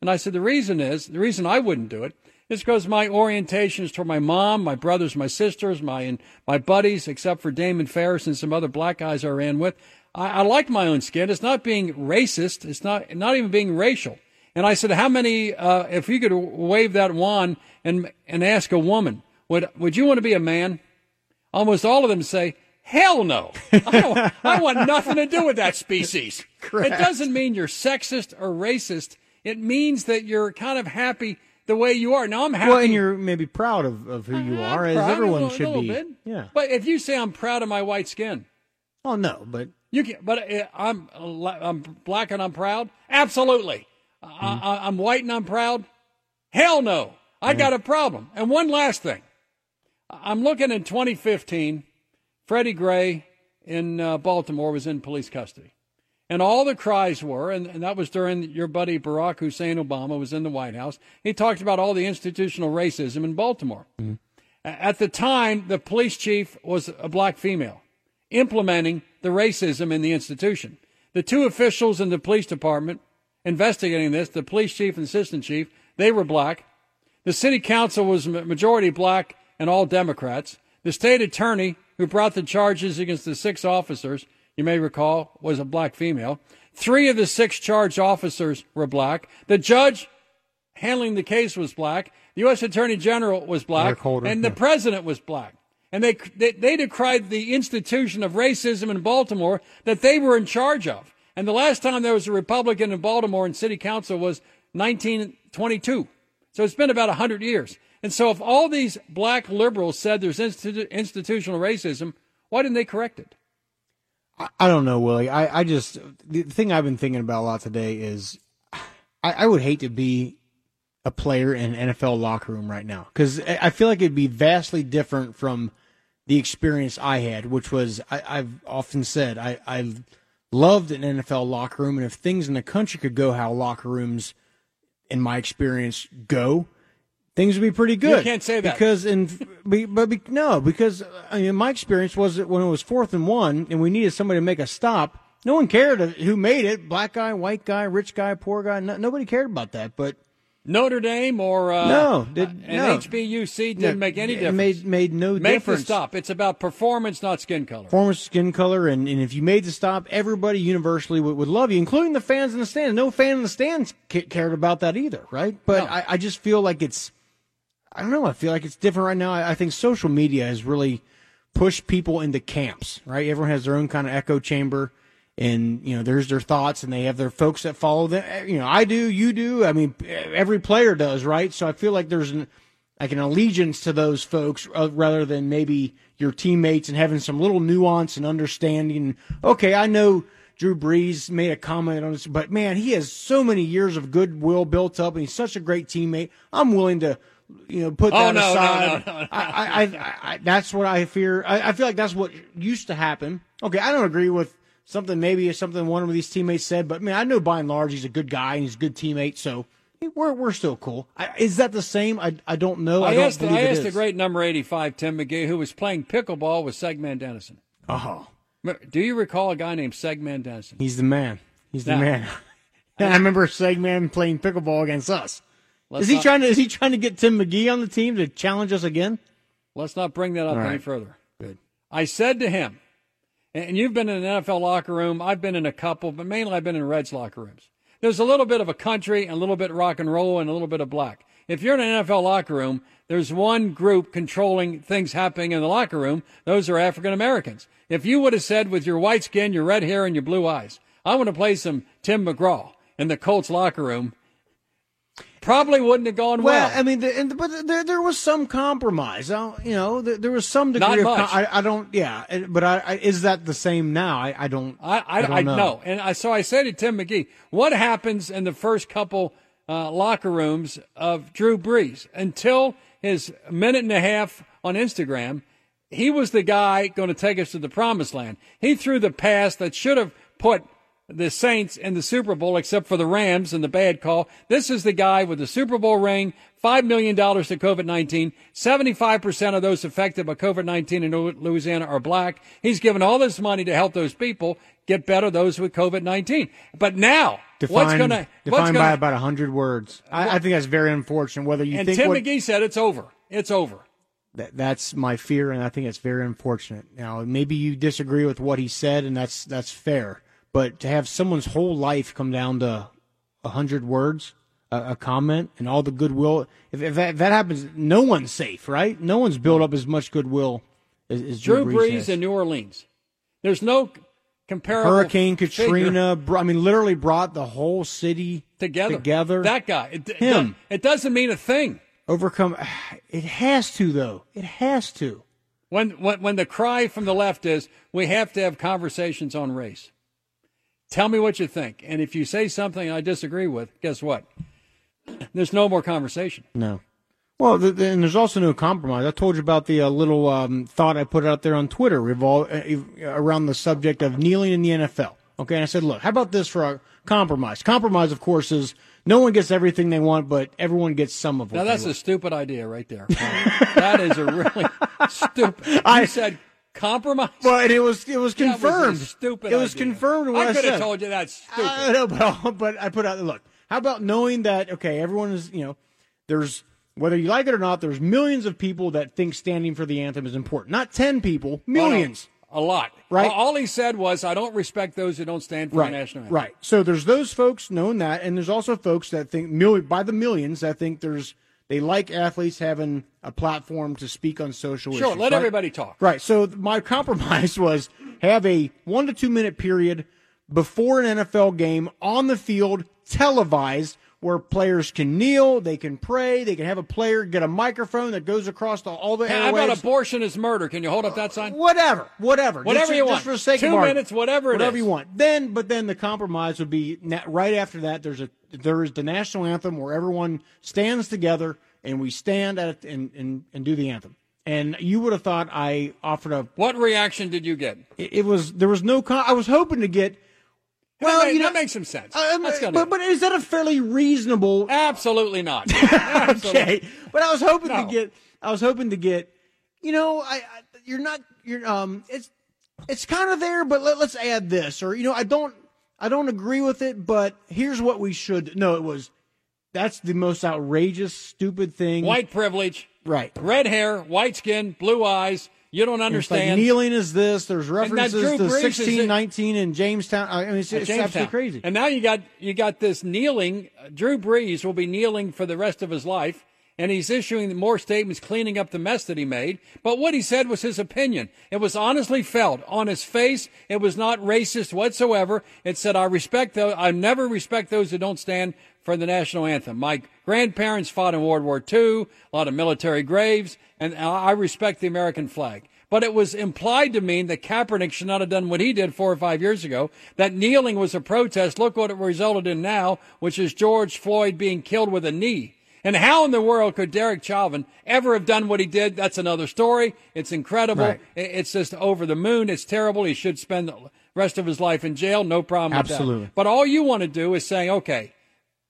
And I said, the reason is, the reason I wouldn't do it is because my orientation is toward my mom, my brothers, my sisters, my, my buddies, except for Damon Ferris and some other black guys I ran with. I, I like my own skin. It's not being racist. It's not, not even being racial. And I said, how many, uh, if you could wave that wand and, and ask a woman, would, would you want to be a man? Almost all of them say, hell no. I, don't, I want nothing to do with that species. Correct. It doesn't mean you're sexist or racist. It means that you're kind of happy the way you are. Now I'm happy. Well, and you're maybe proud of, of who you are, as everyone little- should be. bit. Yeah. But if you say I'm proud of my white skin, Oh no, but you can. But uh, I'm I'm black and I'm proud. Absolutely. Mm-hmm. I, I, I'm white and I'm proud. Hell no. I got a problem. And one last thing. I'm looking in 2015. Freddie Gray in uh, Baltimore was in police custody. And all the cries were, and, and that was during your buddy Barack Hussein Obama was in the White House. He talked about all the institutional racism in Baltimore. A- At the time, the police chief was a black female, implementing the racism in the institution. The two officials in the police department investigating this, the police chief and assistant chief, they were black. The city council was ma- majority black and all Democrats. The state attorney who brought the charges against the six officers, you may recall, was a black female. Three of the six charged officers were black. The judge handling the case was black. The U.S. Attorney General was black. Holder, and the yeah. president was black. And they, they, they decried the institution of racism in Baltimore that they were in charge of. And the last time there was a Republican in Baltimore in city council was 1922. So it's been about 100 years. And so if all these black liberals said there's institu- institutional racism, why didn't they correct it? I, don't know, Willie. I, I just the thing I've been thinking about a lot today is I, I would hate to be a player in an NFL locker room right now because I feel like it'd be vastly different from the experience I had, which was I, I've often said I, I loved an NFL locker room, and if things in the country could go how locker rooms, in my experience, go, things would be pretty good. can't say that. because in but be, no, because uh, I mean, my experience was that when it was fourth and one, and we needed somebody to make a stop. No one cared who made it. Black guy, white guy, rich guy, poor guy. No, nobody cared about that. But Notre Dame or uh, No, did- and no. HBCU didn't Yeah, make any difference. made- made no Make difference. the stop. It's about performance, not skin color. Performance, skin color, and, and if you made the stop, everybody universally would, would love you, including the fans in the stands. No fan in the stands cared about that either, right? But I, I just feel like it's, I don't know, I feel like it's different right now. I, I think social media has really pushed people into camps, right? Everyone has their own kind of echo chamber, and you know, there's their thoughts, and they have their folks that follow them. Eh, You know, I do, you do. I mean, every player does, right? So I feel like there's an like an allegiance to those folks uh, rather than maybe your teammates and having some little nuance and understanding. Okay, I know Drew Brees made a comment on this, but man, he has so many years of goodwill built up, and he's such a great teammate. I'm willing to, you know, put Oh, that no, no, aside. no, no, no. I, I, I, I, that's what I fear. I, I feel like that's what used to happen. Okay, I don't agree with something. Maybe it's something one of these teammates said, but I mean, I know by and large he's a good guy and he's a good teammate. So we're we're still cool. I, is that the same? I, I don't know. I, I, don't asked, I asked is. the great number 85, Tim McGee, who was playing pickleball with Segman Dennison. Oh, uh-huh. Do you recall a guy named Segman Dennison? he's the man. He's the Now- man. And I remember Segman playing pickleball against us. Is he not- trying to? Is he trying to get Tim McGee on the team to challenge us again? Let's not bring that up All any further. Good. I said to him, and you've been in an NFL locker room, I've been in a couple, but mainly I've been in Reds locker rooms. There's a little bit of a country and a little bit rock and roll and a little bit of black. If you're in an NFL locker room, there's one group controlling things happening in the locker room. Those are African Americans. If you would have said with your white skin, your red hair, and your blue eyes, I want to play some Tim McGraw in the Colts locker room, probably wouldn't have gone well. Well, I mean, the, and, but there there was some compromise. Uh, you know, there, there was some degree Not of. much. I, I don't. Yeah, but I, I is that the same now? I, I don't. I, I, don't I know. know. And I, so I said to Tim McGee, what happens in the first couple uh, locker rooms of Drew Brees until his minute and a half on Instagram? He was the guy going to take us to the promised land. He threw the pass that should have put the Saints in the Super Bowl, except for the Rams and the bad call. This is the guy with the Super Bowl ring, $5 million to COVID 19. 75% of those affected by COVID 19 in Louisiana are black. He's given all this money to help those people get better, those with COVID 19. But now, Defined, what's going to. defined by about hundred words. I, I think that's very unfortunate. Whether you And think Tim what, McGee said it's over. It's over. that, that's my fear, and I think it's very unfortunate. Now, maybe you disagree with what he said, and that's that's fair. But to have someone's whole life come down to a hundred words, a, a comment, and all the goodwill, if, if, that, if that happens, no one's safe, right? No one's built up as much goodwill as, as Drew Brees Brees has. in New Orleans. There's no comparable Hurricane Katrina. br- I mean, literally brought the whole city together. Together. That guy. It, it Him. do- It doesn't mean a thing. overcome. It has to, though. It has to. When, when when the cry from the left is we have to have conversations on race. Tell me what you think, and if you say something I disagree with, guess what? There's no more conversation. No. Well, th- th- and there's also no compromise. I told you about the uh, little um, thought I put out there on Twitter revol- uh, around the subject of kneeling in the NFL. Okay, and I said, look, how about this for a compromise? Compromise, of course, is no one gets everything they want, but everyone gets some of what Now they that's want. a stupid idea right there. that is a really stupid. You I- said compromise. Well, and it was it was That was confirmed. stupid It was idea. confirmed what I, I could have told you that's stupid. I know, but, but I put out look. How about knowing that okay, everyone is you know, there's whether you like it or not, there's millions of people that think standing for the anthem is important. Not ten people, millions. a lot. Right. All, all he said was, "I don't respect those who don't stand for Right, the national anthem." right. So there's those folks knowing that, and there's also folks that think by the millions that think there's they like athletes having a platform to speak on social issues. Sure, issues. let right? everybody talk. Right. So my compromise was have a one to two minute period before an NFL game on the field, televised, where players can kneel, they can pray, they can have a player get a microphone that goes across the, all the Hey, how about airwaves. abortion is murder? Can you hold up that sign? Whatever, whatever, Whatever Just- you just want. for the sake Two minutes, whatever whatever is. you want. Then, but then the compromise would be right after that. There's a there is the national anthem where everyone stands together and we stand at it and and, and do the anthem. And you would have thought I offered a What reaction did you get? it, it was there was no. Con- I was hoping to get. Well, that, you know, that makes some sense. uh, gonna- but but is that a fairly reasonable? Absolutely not. Absolutely. okay, but I was hoping No. to get. I was hoping to get. You know, I, I you're not. You're um. It's it's kind of there, but let, let's add this, or you know, I don't. I don't agree with it, but here's what we should. No, it was. That's the most outrageous, stupid thing. White privilege, right? red hair, white skin, blue eyes. You don't It's like understand. kneeling is this. There's references to Brees sixteen nineteen in Jamestown. I mean, it's, it's Jamestown. absolutely crazy. And now you got you got this kneeling. Drew Brees will be kneeling for the rest of his life, and he's issuing more statements cleaning up the mess that he made. But what he said was his opinion. It was honestly felt on his face. It was not racist whatsoever. It said, "I respect those. I never respect those who don't stand for the national anthem. My grandparents fought in World War II, a lot of military graves, and I respect the American flag." But it was implied to mean that Kaepernick should not have done what he did four or five years ago. That kneeling was a protest. Look what it resulted in now, which is George Floyd being killed with a knee. And how in the world could Derek Chauvin ever have done what he did? That's another story. It's incredible. Right. It's just over the moon. It's terrible. He should spend the rest of his life in jail. No problem with Absolutely. But all you want to do is say, okay,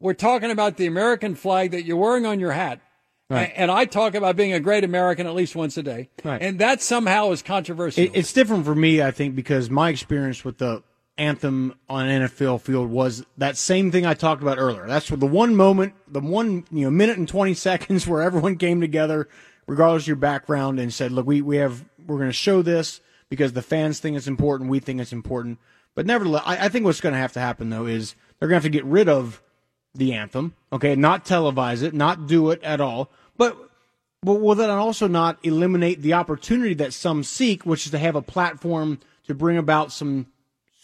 we're talking about the American flag that you're wearing on your hat. Right. And I talk about being a great American at least once a day. Right. And that somehow is controversial. It's different for me, I think, because my experience with the anthem on an NFL field was that same thing I talked about earlier. That's the one moment, the one you know minute and twenty seconds where everyone came together, regardless of your background, and said, "Look, we we have we're going to show this because the fans think it's important, we think it's important." But nevertheless, I, I think what's going to have to happen though is they're going to have to get rid of the anthem, okay, not televise it, not do it at all, but but will that also not eliminate the opportunity that some seek, which is to have a platform to bring about some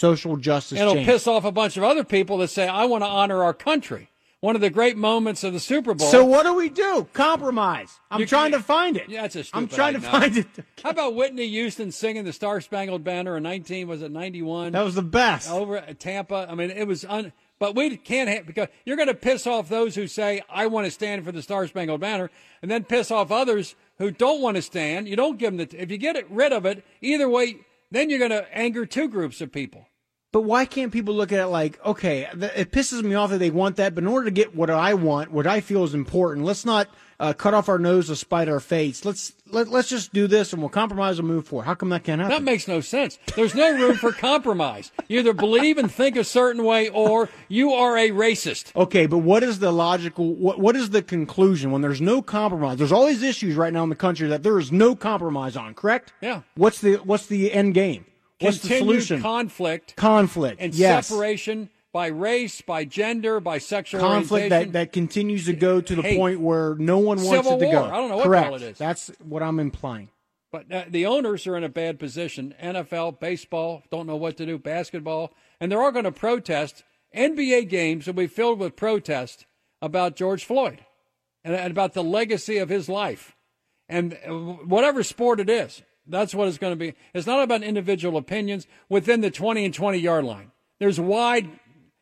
social justice It'll change? piss off a bunch of other people that say, I want to honor our country. One of the great moments of the Super Bowl. So what do we do? Compromise. I'm You- trying to find it. Yeah, that's a I'm trying to find it. How about Whitney Houston singing the Star Spangled Banner in 19, was it 91? That was the best. Over at Tampa. I mean, it was un. But we can't have, because you're going to piss off those who say, I want to stand for the Star Spangled Banner, and then piss off others who don't want to stand. You don't give them the, if you get it, rid of it, either way, then you're going to anger two groups of people. But why can't people look at it like, okay, th- it pisses me off that they want that, but in order to get what I want, what I feel is important, let's not uh, cut off our nose to spite our face. Let's let, let's just do this and we'll compromise and move forward. How come that can't happen? That makes no sense. There's no room for compromise. You either believe and think a certain way or you are a racist. Okay, but what is the logical? What what is the conclusion when there's no compromise? There's all these issues right now in the country that there is no compromise on. Correct? Yeah. What's the what's the end game? What's the Continued solution? conflict Conflict. and yes. separation by race, by gender, by sexual Conflict orientation. that, that continues to go to the Hate. point where no one wants Civil it to war. go. I don't know what the Correct. hell it is. That's what I'm implying. But uh, the owners are in a bad position. NFL, baseball, don't know what to do, basketball, and they're all going to protest. NBA games will be filled with protest about George Floyd and, and about the legacy of his life. And uh, whatever sport it is, that's what it's going to be. It's not about individual opinions within the 20 and 20 yard line. There's wide,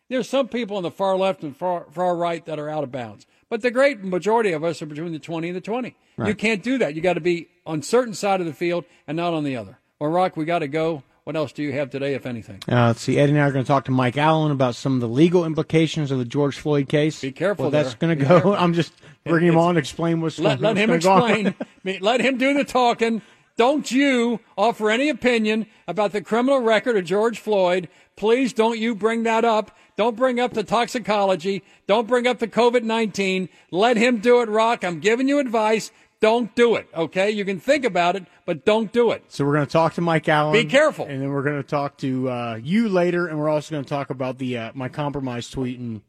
there's some people on the far left and far, far right that are out of bounds. But the great majority of us are between the 20 and the 20. You can't do that. You got to be on certain side of the field and not on the other. Well, Rock, we got to go. What else do you have today, if anything? Uh, let's see. Eddie and I are going to talk to Mike Allen about some of the legal implications of the George Floyd case. Be careful Well, that's going to go. careful. I'm just bringing him on to explain what's Let, let what's him gonna go on. explain. Let him do the talking. Don't you offer any opinion about the criminal record of George Floyd. Please don't you bring that up. Don't bring up the toxicology. Don't bring up the COVID 19. Let him do it, Rock. I'm giving you advice. Don't do it, okay? You can think about it, but don't do it. So we're going to talk to Mike Allen. Be careful. And then we're going to talk to uh, you later, and we're also going to talk about the uh, my compromise tweet and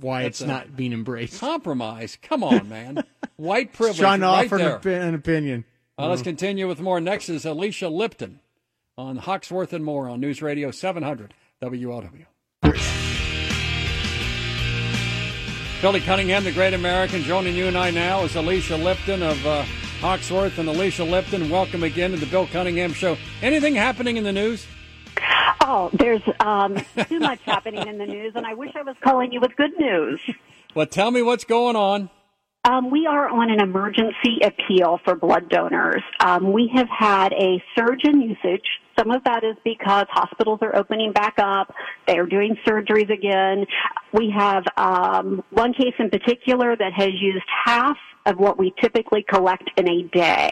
why That's it's not being embraced. Compromise. Come on, man. White privilege. Trying to right offer there. an, opi- an opinion. Uh, let's continue with more. Next is Alicia Lipton on Hoxworth and more on News Radio 700 WLW. Billy Cunningham, the great American, joining you and I now is Alicia Lipton of uh, Hoxworth and Alicia Lipton. Welcome again to the Bill Cunningham Show. Anything happening in the news? Oh, there's um, too much happening in the news, and I wish I was calling you with good news. Well, tell me what's going on. Um, we are on an emergency appeal for blood donors. Um, we have had a surge in usage. Some of that is because hospitals are opening back up. They are doing surgeries again. We have um, one case in particular that has used half of what we typically collect in a day.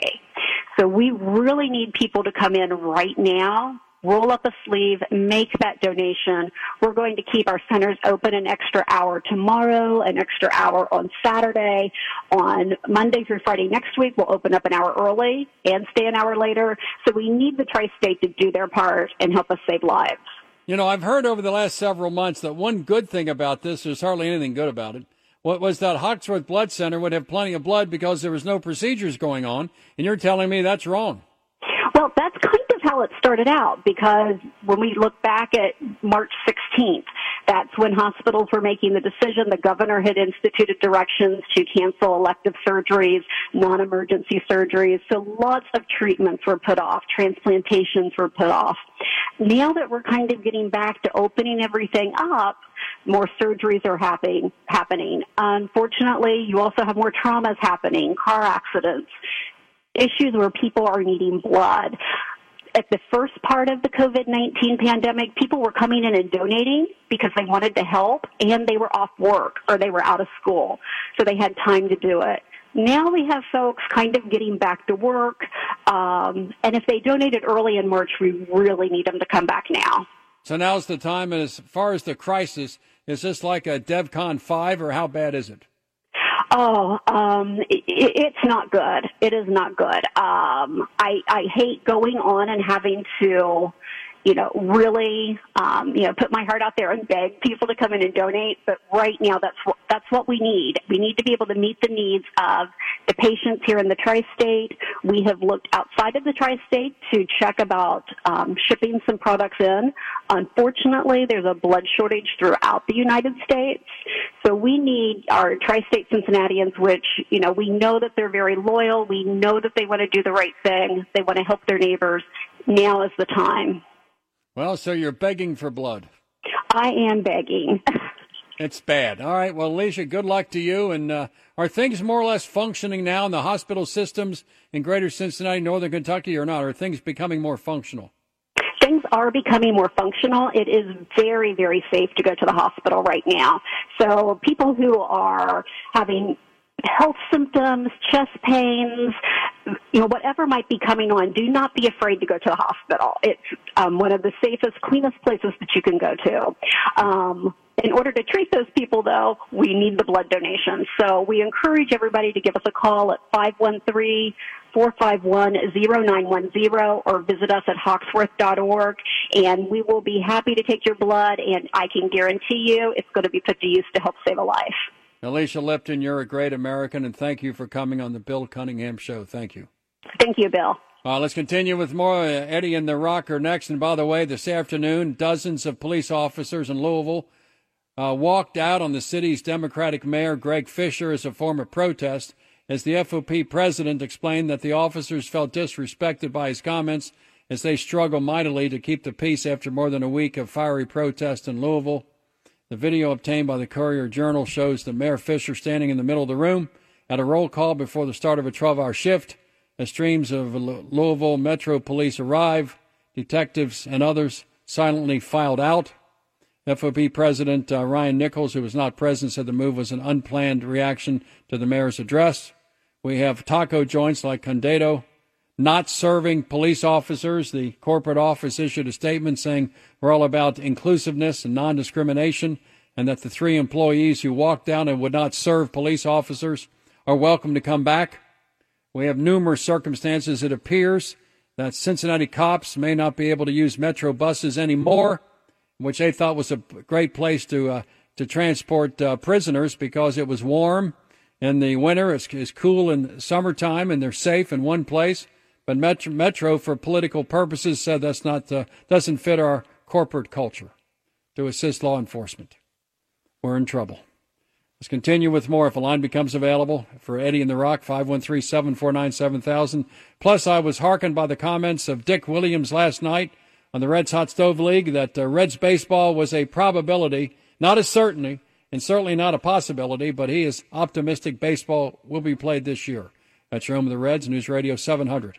So we really need people to come in right now roll up a sleeve, make that donation. We're going to keep our centers open an extra hour tomorrow, an extra hour on Saturday. On Monday through Friday next week, we'll open up an hour early and stay an hour later. So we need the tri-state to do their part and help us save lives. You know, I've heard over the last several months that one good thing about this, there's hardly anything good about it, what was that Hoxworth Blood Center would have plenty of blood because there was no procedures going on, and you're telling me that's wrong. Well, that's kind how it started out because when we look back at March 16th, that's when hospitals were making the decision. The governor had instituted directions to cancel elective surgeries, non-emergency surgeries. So lots of treatments were put off. Transplantations were put off. Now that we're kind of getting back to opening everything up, more surgeries are happening, happening. Unfortunately, you also have more traumas happening, car accidents, issues where people are needing blood. At the first part of the COVID-19 pandemic, people were coming in and donating because they wanted to help and they were off work or they were out of school. So they had time to do it. Now we have folks kind of getting back to work. Um, and if they donated early in March, we really need them to come back now. So now's the time, and as far as the crisis, is this like a DEFCON 5, or how bad is it? Oh, um, it, it's not good. It is not good. Um, I, I hate going on and having to, you know, really, um, you know, put my heart out there and beg people to come in and donate. But right now, that's what that's what we need. We need to be able to meet the needs of the patients here in the tri-state. We have looked outside of the tri-state to check about um, shipping some products in. Unfortunately, there's a blood shortage throughout the United States. So we need our tri-state Cincinnatians, which, you know, we know that they're very loyal. We know that they want to do the right thing. They want to help their neighbors. Now is the time. Well, so you're begging for blood. I am begging. It's bad. All right. Well, Alicia, good luck to you. And uh, are things more or less functioning now in the hospital systems in greater Cincinnati, northern Kentucky, or not? Are things becoming more functional? Things are becoming more functional. It is very, very safe to go to the hospital right now. So people who are having health symptoms, chest pains, you know, whatever might be coming on, do not be afraid to go to the hospital. It's um, one of the safest, cleanest places that you can go to. Um, in order to treat those people, though, we need the blood donations. So we encourage everybody to give us a call at 513 451 0910 or visit us at hoxworth.org and we will be happy to take your blood and I can guarantee you it's going to be put to use to help save a life. Alicia Lipton, you're a great American, and thank you for coming on the Bill Cunningham Show. Thank you. Thank you, Bill. Uh, let's continue with more. Uh, Eddie and the Rocker next. And by the way, this afternoon, dozens of police officers in Louisville uh, walked out on the city's Democratic mayor, Greg Fisher, as a form of protest, as the FOP president explained that the officers felt disrespected by his comments as they struggle mightily to keep the peace after more than a week of fiery protest in Louisville. The video obtained by the Courier Journal shows the Mayor Fisher standing in the middle of the room at a roll call before the start of a 12 hour shift. As streams of Louisville Metro Police arrive, detectives and others silently filed out. FOP President uh, Ryan Nichols, who was not present, said the move was an unplanned reaction to the mayor's address. We have taco joints like Condado not serving police officers. The corporate office issued a statement saying we're all about inclusiveness and non discrimination, and that the three employees who walked down and would not serve police officers are welcome to come back. We have numerous circumstances. It appears that Cincinnati cops may not be able to use metro buses anymore, which they thought was a great place to uh, to transport uh, prisoners because it was warm in the winter. It's, it's cool in summertime, and they're safe in one place. But Metro, Metro for political purposes, said that's not uh, doesn't fit our corporate culture to assist law enforcement. We're in trouble. Let's continue with more if a line becomes available for Eddie and the Rock, 513 749 7000. Plus, I was hearkened by the comments of Dick Williams last night on the Reds Hot Stove League that uh, Reds baseball was a probability, not a certainty, and certainly not a possibility, but he is optimistic baseball will be played this year. That's your home of the Reds, News Radio 700.